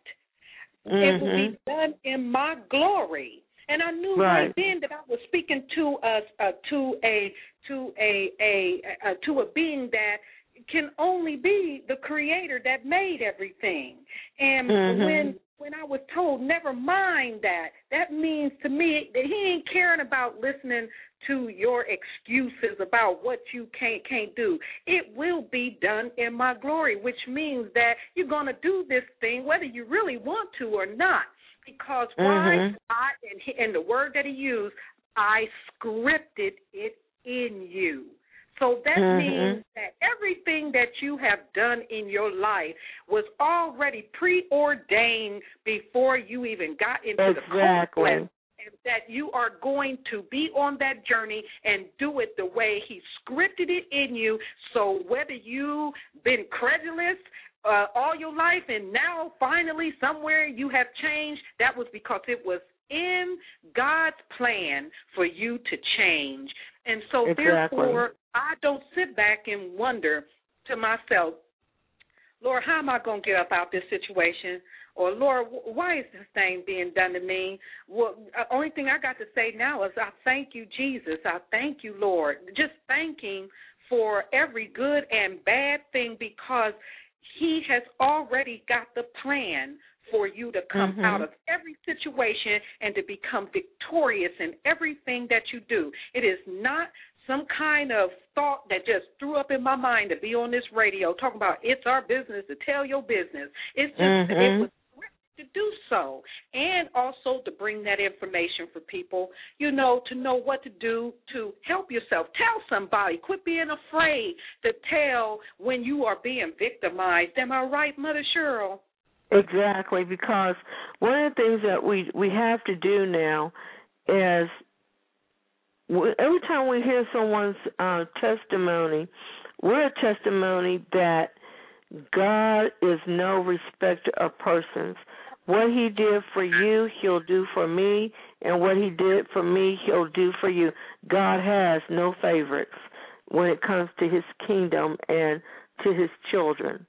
It will be done in my glory. And I knew Right. right then that I was speaking to a, uh, to a to a, a, to a being that can only be the creator that made everything. And Mhm. when when I was told, never mind that, that means to me that he ain't caring about listening to your excuses about what you can't can't do. It will be done in my glory, which means that you're gonna do this thing whether you really want to or not. Because why? Mhm. I and, he, and the word that he used, I scripted it in you. So that Mhm. means that everything that you have done in your life was already preordained before you even got into Exactly. the conquest and that you are going to be on that journey and do it the way he scripted it in you. So whether you've been credulous uh, all your life and now finally somewhere you have changed, that was because it was in God's plan for you to change. And so Exactly. therefore I don't sit back and wonder to myself, Lord, how am I going to get up out of this situation? Or Lord, why is this thing being done to me? Well, uh, only thing I got to say now is I thank you, Jesus. I thank you, Lord. Just thanking for every good and bad thing because He has already got the plan for you to come Mhm. out of every situation and to become victorious in everything that you do. It is not some kind of thought that just threw up in my mind to be on this radio talking about it's our business to tell your business. It's just it Mhm. was to do so. And also to bring that information for people you know to know what to do to help yourself. Tell somebody. Quit being afraid to tell when you are being victimized. Am i right mother cheryl? Exactly, because one of the things that we we have to do now is every time we hear someone's uh, testimony, we're a testimony that God is no respecter of persons. What he did for you, he'll do for me, and what he did for me, he'll do for you. God has no favorites when it comes to his kingdom and to his children.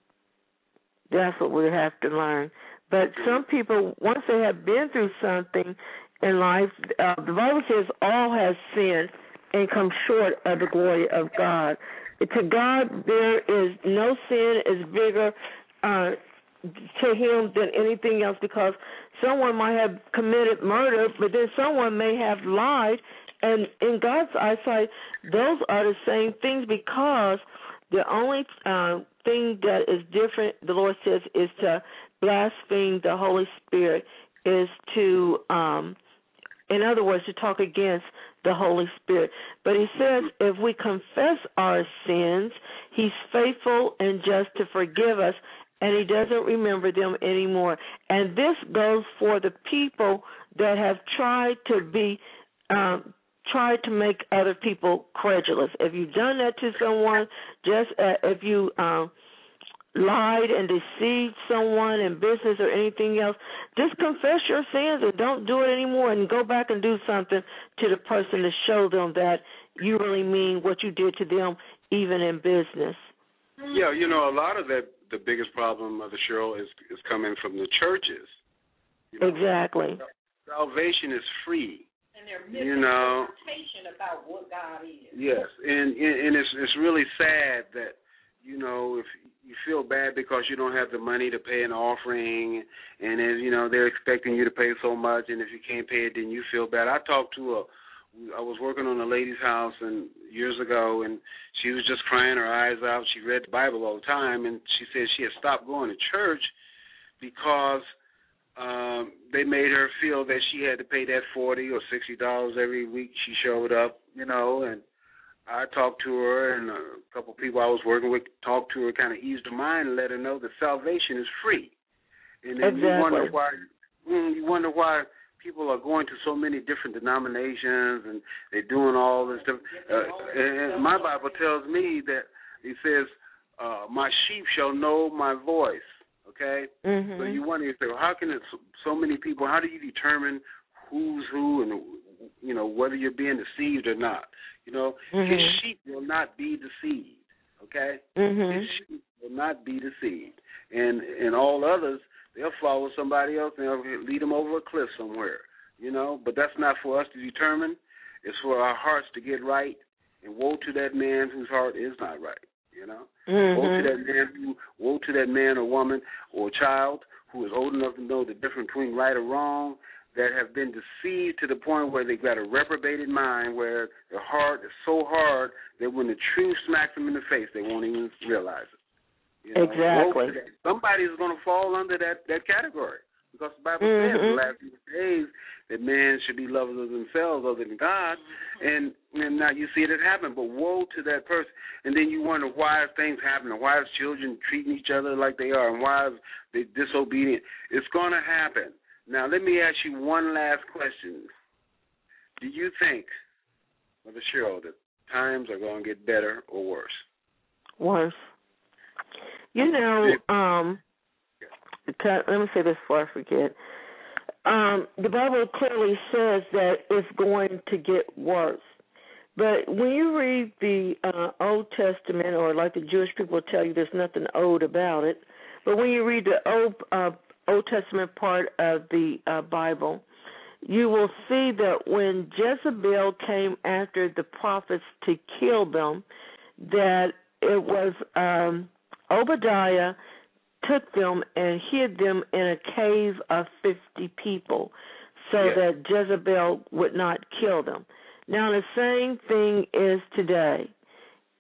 That's what we have to learn. But some people, once they have been through something in life, uh, the Bible says all has sinned and come short of the glory of God. To God, there is no sin is bigger uh, to Him than anything else because someone might have committed murder, but then someone may have lied, and in God's eyesight, those are the same things because the only uh, thing that is different, the Lord says, is to blaspheme the Holy Spirit, is to, um, in other words, to talk against the Holy Spirit. But He says if we confess our sins, He's faithful and just to forgive us, and He doesn't remember them anymore. And this goes for the people that have tried to be. Um, try to make other people credulous. If you've done that to someone, just uh, if you um, lied and deceived someone in business or anything else, just confess your sins and don't do it anymore and go back and do something to the person to show them that you really mean what you did to them, even in business. Yeah, you know, a lot of the the biggest problem, Mother Cheryl, is is coming from the churches. You know, exactly. Salvation is free and their You know. misinterpretation about what God is. Yes, and and and it's it's really sad that you know if you feel bad because you don't have the money to pay an offering, and if you know they're expecting you to pay so much, and if you can't pay it, then you feel bad. I talked to a I was working on a lady's house and years ago and she was just crying her eyes out. She read the Bible all the time and she said she had stopped going to church because um they made her feel that she had to pay that forty or sixty dollars every week she showed up, you know, and I talked to her and a couple of people I was working with talked to her, kind of eased her mind and let her know that salvation is free. And then exactly. you wonder why mm, you wonder why people are going to so many different denominations and they're doing all this stuff. Uh, and, my Bible tells me that it says, uh, "My sheep shall know my voice." Okay, mm-hmm. so you wonder, you say, well, how can it so, so many people? How do you determine who's who and you know whether you're being deceived or not? You know, mm-hmm. his sheep will not be deceived. Okay, mm-hmm. his sheep will not be deceived, and and all others they'll follow somebody else and they'll lead them over a cliff somewhere. You know, but that's not for us to determine. It's for our hearts to get right, and woe to that man whose heart is not right. You know, mm-hmm. woe to that man who, woe to that man or woman or child who is old enough to know the difference between right or wrong, that have been deceived to the point where they've got a reprobated mind, where their heart is so hard that when the truth smacks them in the face, they won't even realize it. You know? Exactly. Somebody's going to fall under that that category because the Bible mm-hmm. says in the last few days that man should be lovers of themselves other than God, and and now you see it happen. But woe to that person, and then you wonder why things happen, and why is children treating each other like they are, and why is they disobedient. It's going to happen. Now let me ask you one last question. Do you think, Mother Cheryl, that times are going to get better or worse? Worse. You know, um, let me say this before I forget. Um, the Bible clearly says that it's going to get worse. But when you read the uh, Old Testament, or like the Jewish people tell you, there's nothing old about it. But when you read the Old uh, Old Testament part of the uh, Bible, you will see that when Jezebel came after the prophets to kill them, that it was um, Obadiah took them and hid them in a cave of 50 people so yeah. that Jezebel would not kill them. Now, the same thing is today.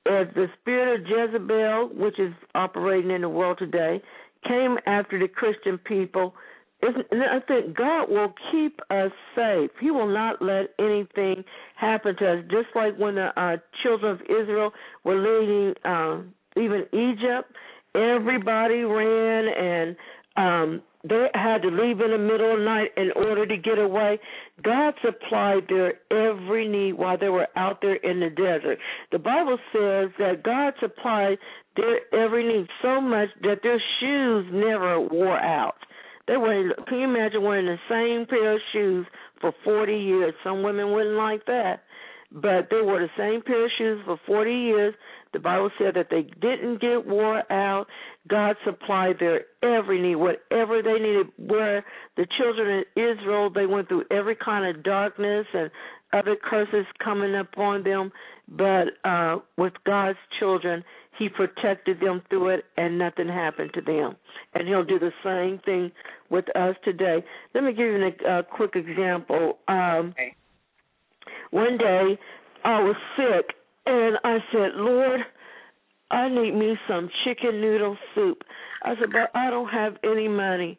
If the spirit of Jezebel, which is operating in the world today, came after the Christian people, And I think God will keep us safe. He will not let anything happen to us. Just like when the uh, children of Israel were leaving uh, even Egypt, everybody ran and um they had to leave in the middle of the night in order to get away. God supplied their every need while they were out there in the desert. The Bible says that God supplied their every need so much that their shoes never wore out. They were can you imagine wearing the same pair of shoes for 40 years? Some women wouldn't like that. But they wore the same pair of shoes for 40 years. The Bible said that they didn't get wore out. God supplied their every need, whatever they needed. Where the children of Israel, they went through every kind of darkness and other curses coming upon them. But uh, with God's children, He protected them through it, and nothing happened to them. And He'll do the same thing with us today. Let me give you a, a quick example. Um, one day, I was sick and I said, Lord, I need me some chicken noodle soup. I said, but I don't have any money.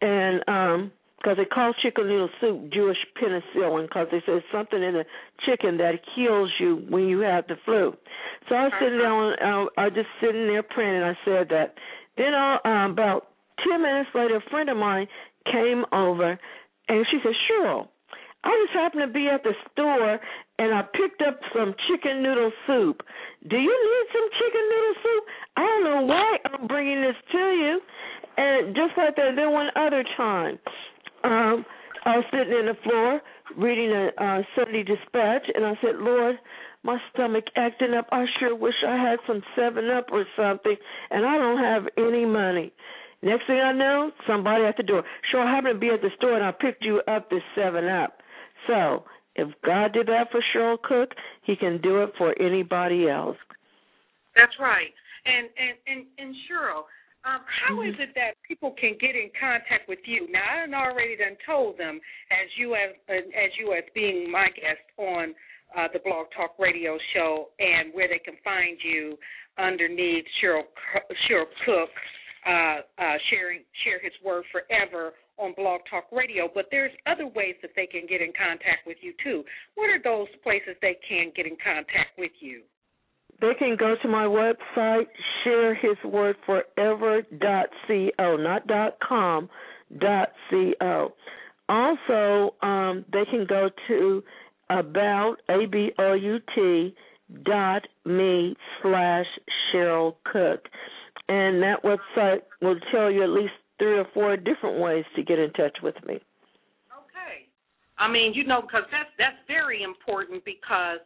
And um because they call chicken noodle soup Jewish penicillin because they say something in the chicken that kills you when you have the flu. So I was sitting down, uh, I was just sitting there praying, and I said that. Then uh, um, about ten minutes later, a friend of mine came over, and she said, Cheryl, I just happened to be at the store and I picked up some chicken noodle soup. Do you need some chicken noodle soup? I don't know why I'm bringing this to you. And just like that, then one other time, um, I was sitting in the floor reading a uh, Sunday Dispatch, and I said, Lord, my stomach acting up. I sure wish I had some Seven Up or something, and I don't have any money. Next thing I know, somebody at the door. Sure, I happened to be at the store, and I picked you up this Seven Up. So if God did that for Cheryl Cook, He can do it for anybody else. That's right. And and and and Cheryl, um, how is it that people can get in contact with you? Now, I have already done told them as you as as you as being my guest on uh, the Blog Talk Radio show, and where they can find you underneath Cheryl Cheryl Cook, uh, uh, sharing share His word forever on Blog Talk Radio, but there's other ways that they can get in contact with you too. What are those places they can get in contact with you? They can go to my website, sharehiswordforever.co, not com, co. Also, um, they can go to about a b o u t dot me slash Cheryl Cook, and that website will tell you at least three or four different ways to get in touch with me. Okay. I mean, you know, because that's that's very important because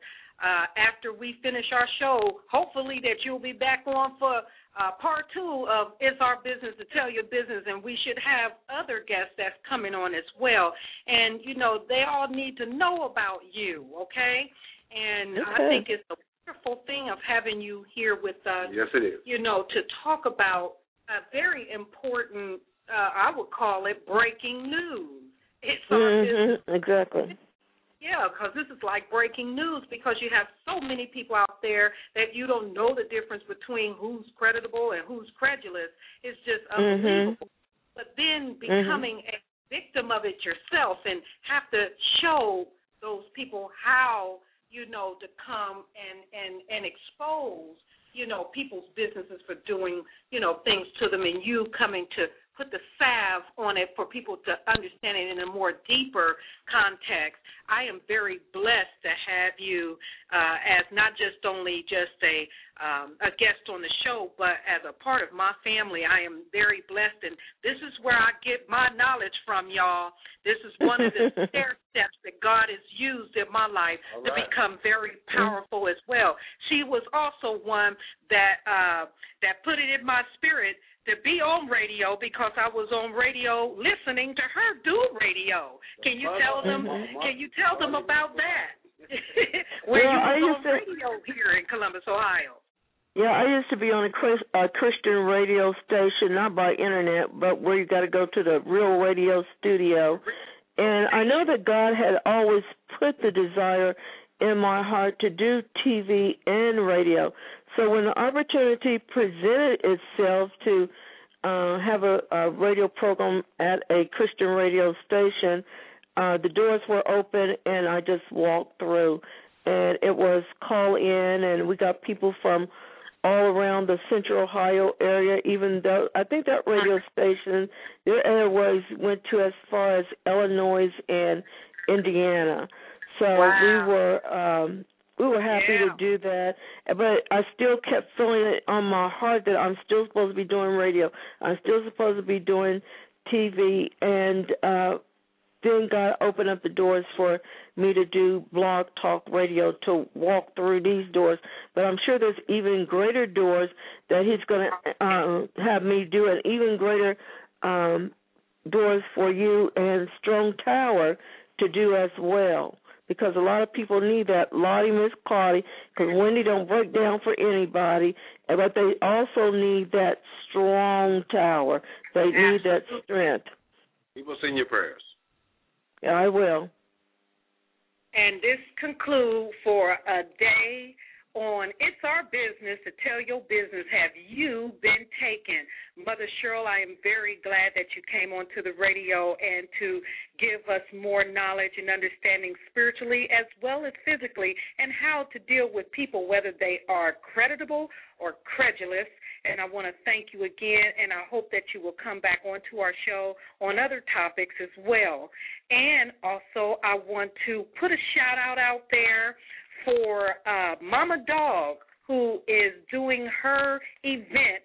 uh, after we finish our show, hopefully that you'll be back on for uh, part two of It's Our Business to Tell Your Business, and we should have other guests that's coming on as well. And, you know, they all need to know about you, okay? And okay. I think it's a wonderful thing of having you here with us. Yes, it is. You know, to talk about a very important, uh, I would call it breaking news. It's mm-hmm, exactly. Yeah, because this is like breaking news because you have so many people out there that you don't know the difference between who's creditable and who's credulous. It's just unbelievable. Mm-hmm. But then Mm-hmm. becoming a victim of it yourself and have to show those people how you know to come and and and expose you know people's businesses for doing you know things to them and you coming to put the salve on it for people to understand it in a more deeper context. I am very blessed to have you uh, as not just only just a um, a guest on the show, but as a part of my family. I am very blessed, and this is where I get my knowledge from, y'all. This is one of the *laughs* stair steps that God has used in my life All to become very powerful as well. She was also one that uh, that put it in my spirit to be on radio because I was on radio listening to her do radio. Can you tell them? Can you tell them about that? *laughs* *laughs* Where Well, you was on radio here in Columbus, Ohio. Yeah, I used to be on a, Chris, a Christian radio station, not by internet, but where you got to go to the real radio studio. And I know that God had always put the desire in my heart to do TV and radio. So when the opportunity presented itself to uh, have a, a radio program at a Christian radio station, uh, the doors were open and I just walked through. And it was call in, and we got people from all around the Central Ohio area. Even though I think that radio station, their airways went to as far as Illinois and Indiana. So Wow. we were um we were happy Yeah. to do that, but I still kept feeling it on my heart that I'm still supposed to be doing radio. I'm still supposed to be doing TV, and uh then God opened up the doors for me to do blog talk radio to walk through these doors. But I'm sure there's even greater doors that He's going to uh, have me do, and even greater um, doors for you and Strong Tower to do as well. Because a lot of people need that Lardy Miss Clardy, because Wendy don't break down for anybody, but they also need that strong tower. They need that strength. People send your prayers. I will. And this conclude for a day on It's Our Business to Tell Your Business. Have you been taken? Mother Cheryl, I am very glad that you came onto the radio and to give us more knowledge and understanding spiritually as well as physically and how to deal with people, whether they are creditable or credulous. And I want to thank you again, and I hope that you will come back onto our show on other topics as well. And also, I want to put a shout out out there for uh, Mama Dog, who is doing her event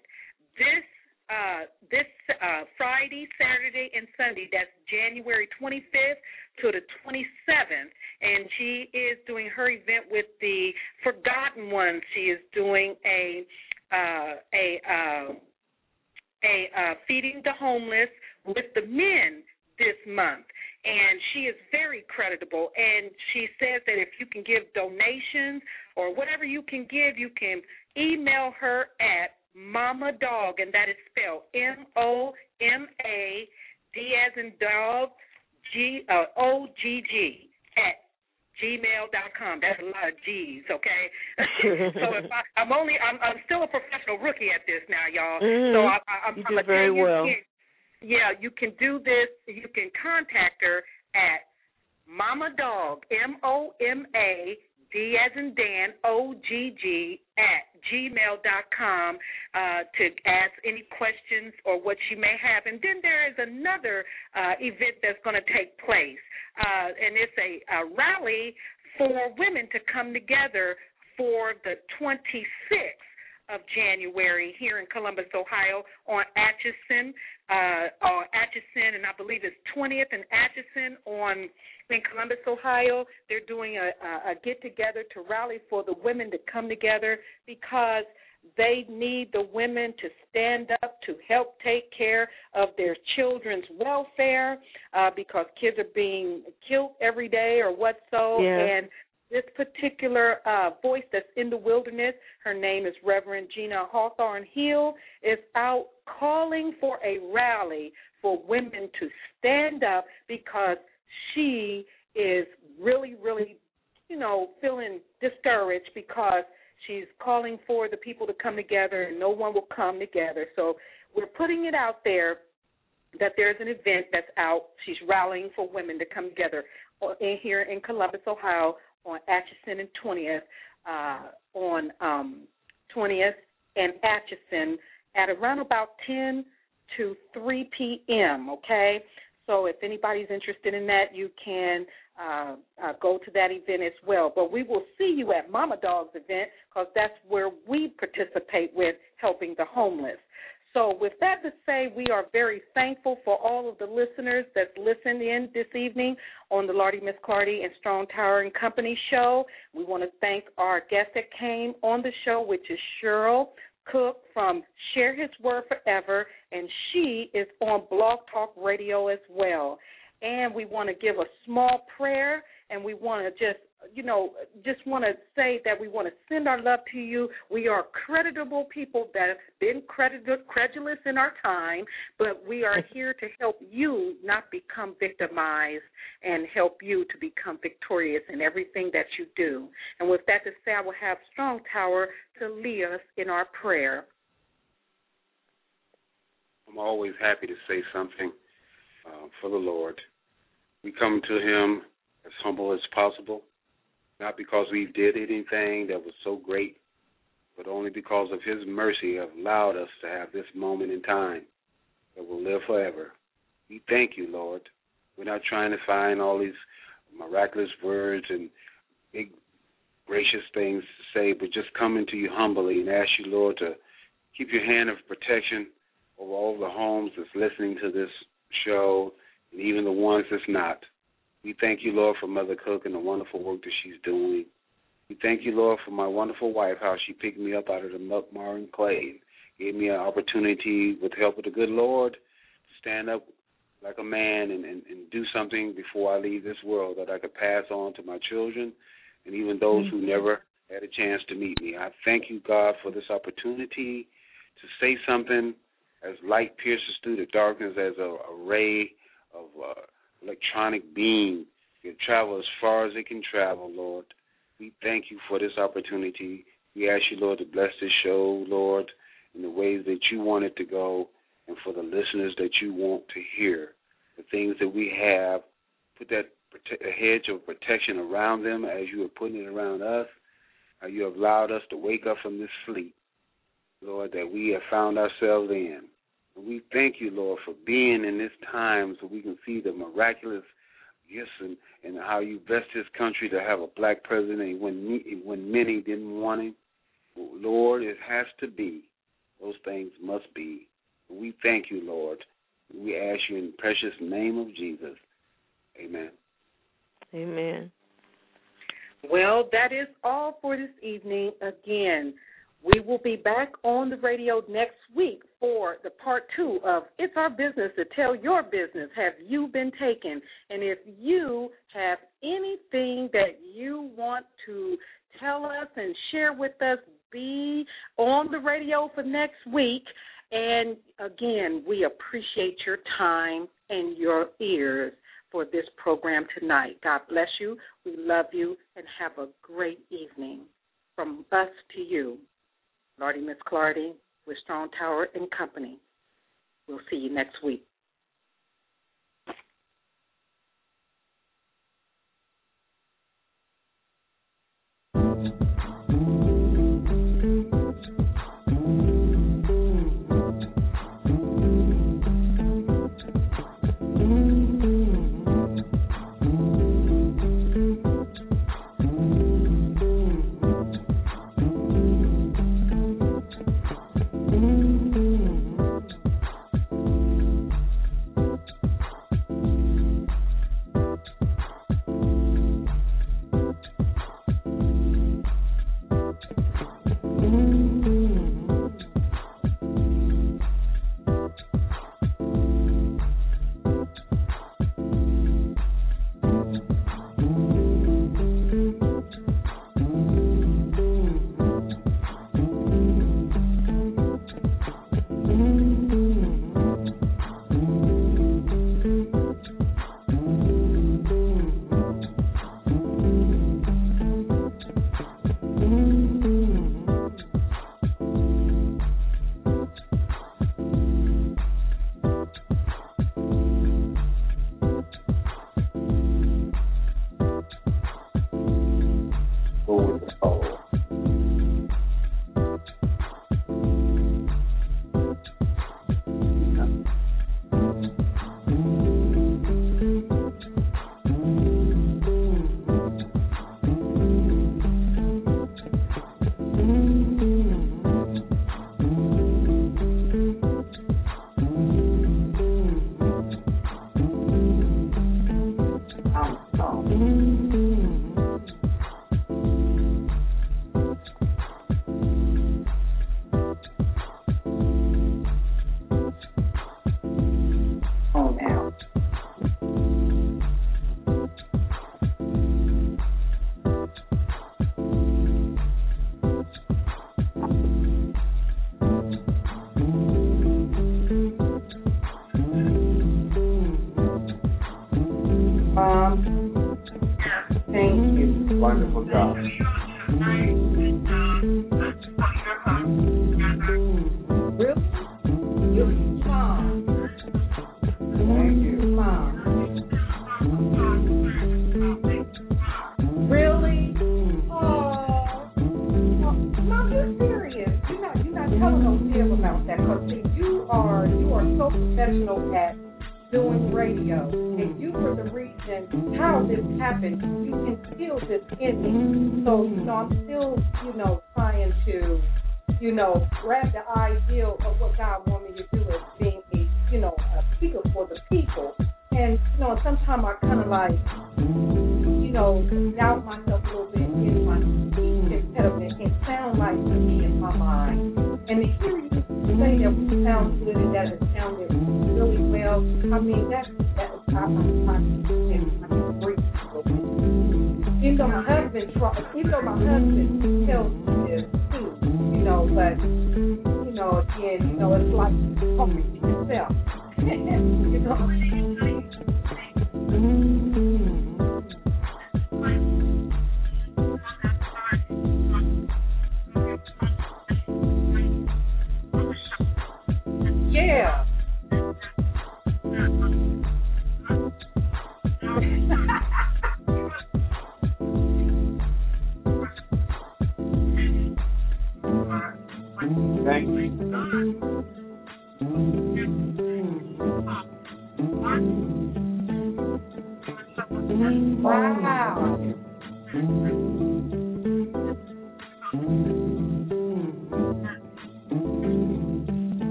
this uh, this uh, Friday, Saturday, and Sunday. That's January 25th to the 27th, and she is doing her event with the Forgotten Ones. She is doing a uh, a uh, a uh, feeding the homeless with the men this month. And she is very creditable. And she says that if you can give donations or whatever you can give, you can email her at Mama Dog, and that is spelled M O M A D as in dog G uh, O G G at gmail.com. That's a lot of G's, okay? *laughs* so if I, I'm only, I'm, I'm still a professional rookie at this now, y'all. So Mhm. I, I, I'm, You I'm gonna very you, well. yeah, Yeah, you can do this. You can contact her at Mama Dog M O M A D as in Dan O G G at gmail dot com uh, to ask any questions or what she may have. And then there is another uh, event that's going to take place, uh, and it's a, a rally for women to come together for the 26th of January here in Columbus, Ohio, on Atcheson, uh, on Atcheson, and I believe it's 20th and Atcheson on in Columbus, Ohio. They're doing a, a, a get together to rally for the women to come together because they need the women to stand up to help take care of their children's welfare uh, because kids are being killed every day or what so Yeah. and this particular uh, voice that's in the wilderness, her name is Reverend Gina Hawthorne Hill, is out calling for a rally for women to stand up because she is really, really, you know, feeling discouraged because she's calling for the people to come together and no one will come together. So we're putting it out there that there's an event that's out. She's rallying for women to come together in here in Columbus, Ohio, on Atcheson and 20th, uh, on um, 20th and Atcheson at around about 10 to 3 p.m. Okay, so if anybody's interested in that, you can uh, uh, go to that event as well. But we will see you at Mama Dog's event because that's where we participate with helping the homeless. So, with that to say, we are very thankful for all of the listeners that listened in this evening on the Lardy Miss Clardy and Strong Tower and Company show. We want to thank our guest that came on the show, which is Cheryl Cook from Share His Word Forever, and she is on Blog Talk Radio as well. And we want to give a small prayer, and we want to just you know, just want to say that we want to send our love to you. We are creditable people that have been credited, credulous in our time, but we are here to help you not become victimized and help you to become victorious in everything that you do. And with that to say, I will have Strong Tower to lead us in our prayer. I'm always happy to say something uh, for the Lord. We come to Him as humble as possible, not because we did anything that was so great, but only because of His mercy have allowed us to have this moment in time that will live forever. We thank you, Lord. We're not trying to find all these miraculous words and big, gracious things to say, but just coming to you humbly and ask you, Lord, to keep your hand of protection over all the homes that's listening to this show and even the ones that's not. We thank you, Lord, for Mother Cook and the wonderful work that she's doing. We thank you, Lord, for my wonderful wife, how she picked me up out of the muck, mar, and clay, gave me an opportunity with the help of the good Lord to stand up like a man and, and, and do something before I leave this world that I could pass on to my children and even those mm-hmm. who never had a chance to meet me. I thank you, God, for this opportunity to say something as light pierces through the darkness as a, a ray of uh, electronic beam can travel as far as it can travel, Lord. We thank you for this opportunity. We ask you, Lord, to bless this show, Lord, in the ways that you want it to go, and for the listeners that you want to hear. The things that we have, put that a hedge of protection around them as you are putting it around us. How you have allowed us to wake up from this sleep, Lord, that we have found ourselves in. And we thank you, Lord, for being in this time so we can see the miraculous gifts and, and how you blessed this country to have a black president when when many didn't want him. Lord, it has to be. Those things must be. We thank you, Lord. We ask you in the precious name of Jesus. Amen. Amen. Well, that is all for this evening. Again, we will be back on the radio next week for the part two of It's Our Business to Tell Your Business. Have you been taken? And if you have anything that you want to tell us and share with us, be on the radio for next week. And again, we appreciate your time and your ears for this program tonight. God bless you. We love you and have a great evening. From us to you. Lardy Miss Clardy with Strong Tower and Company. We'll see you next week.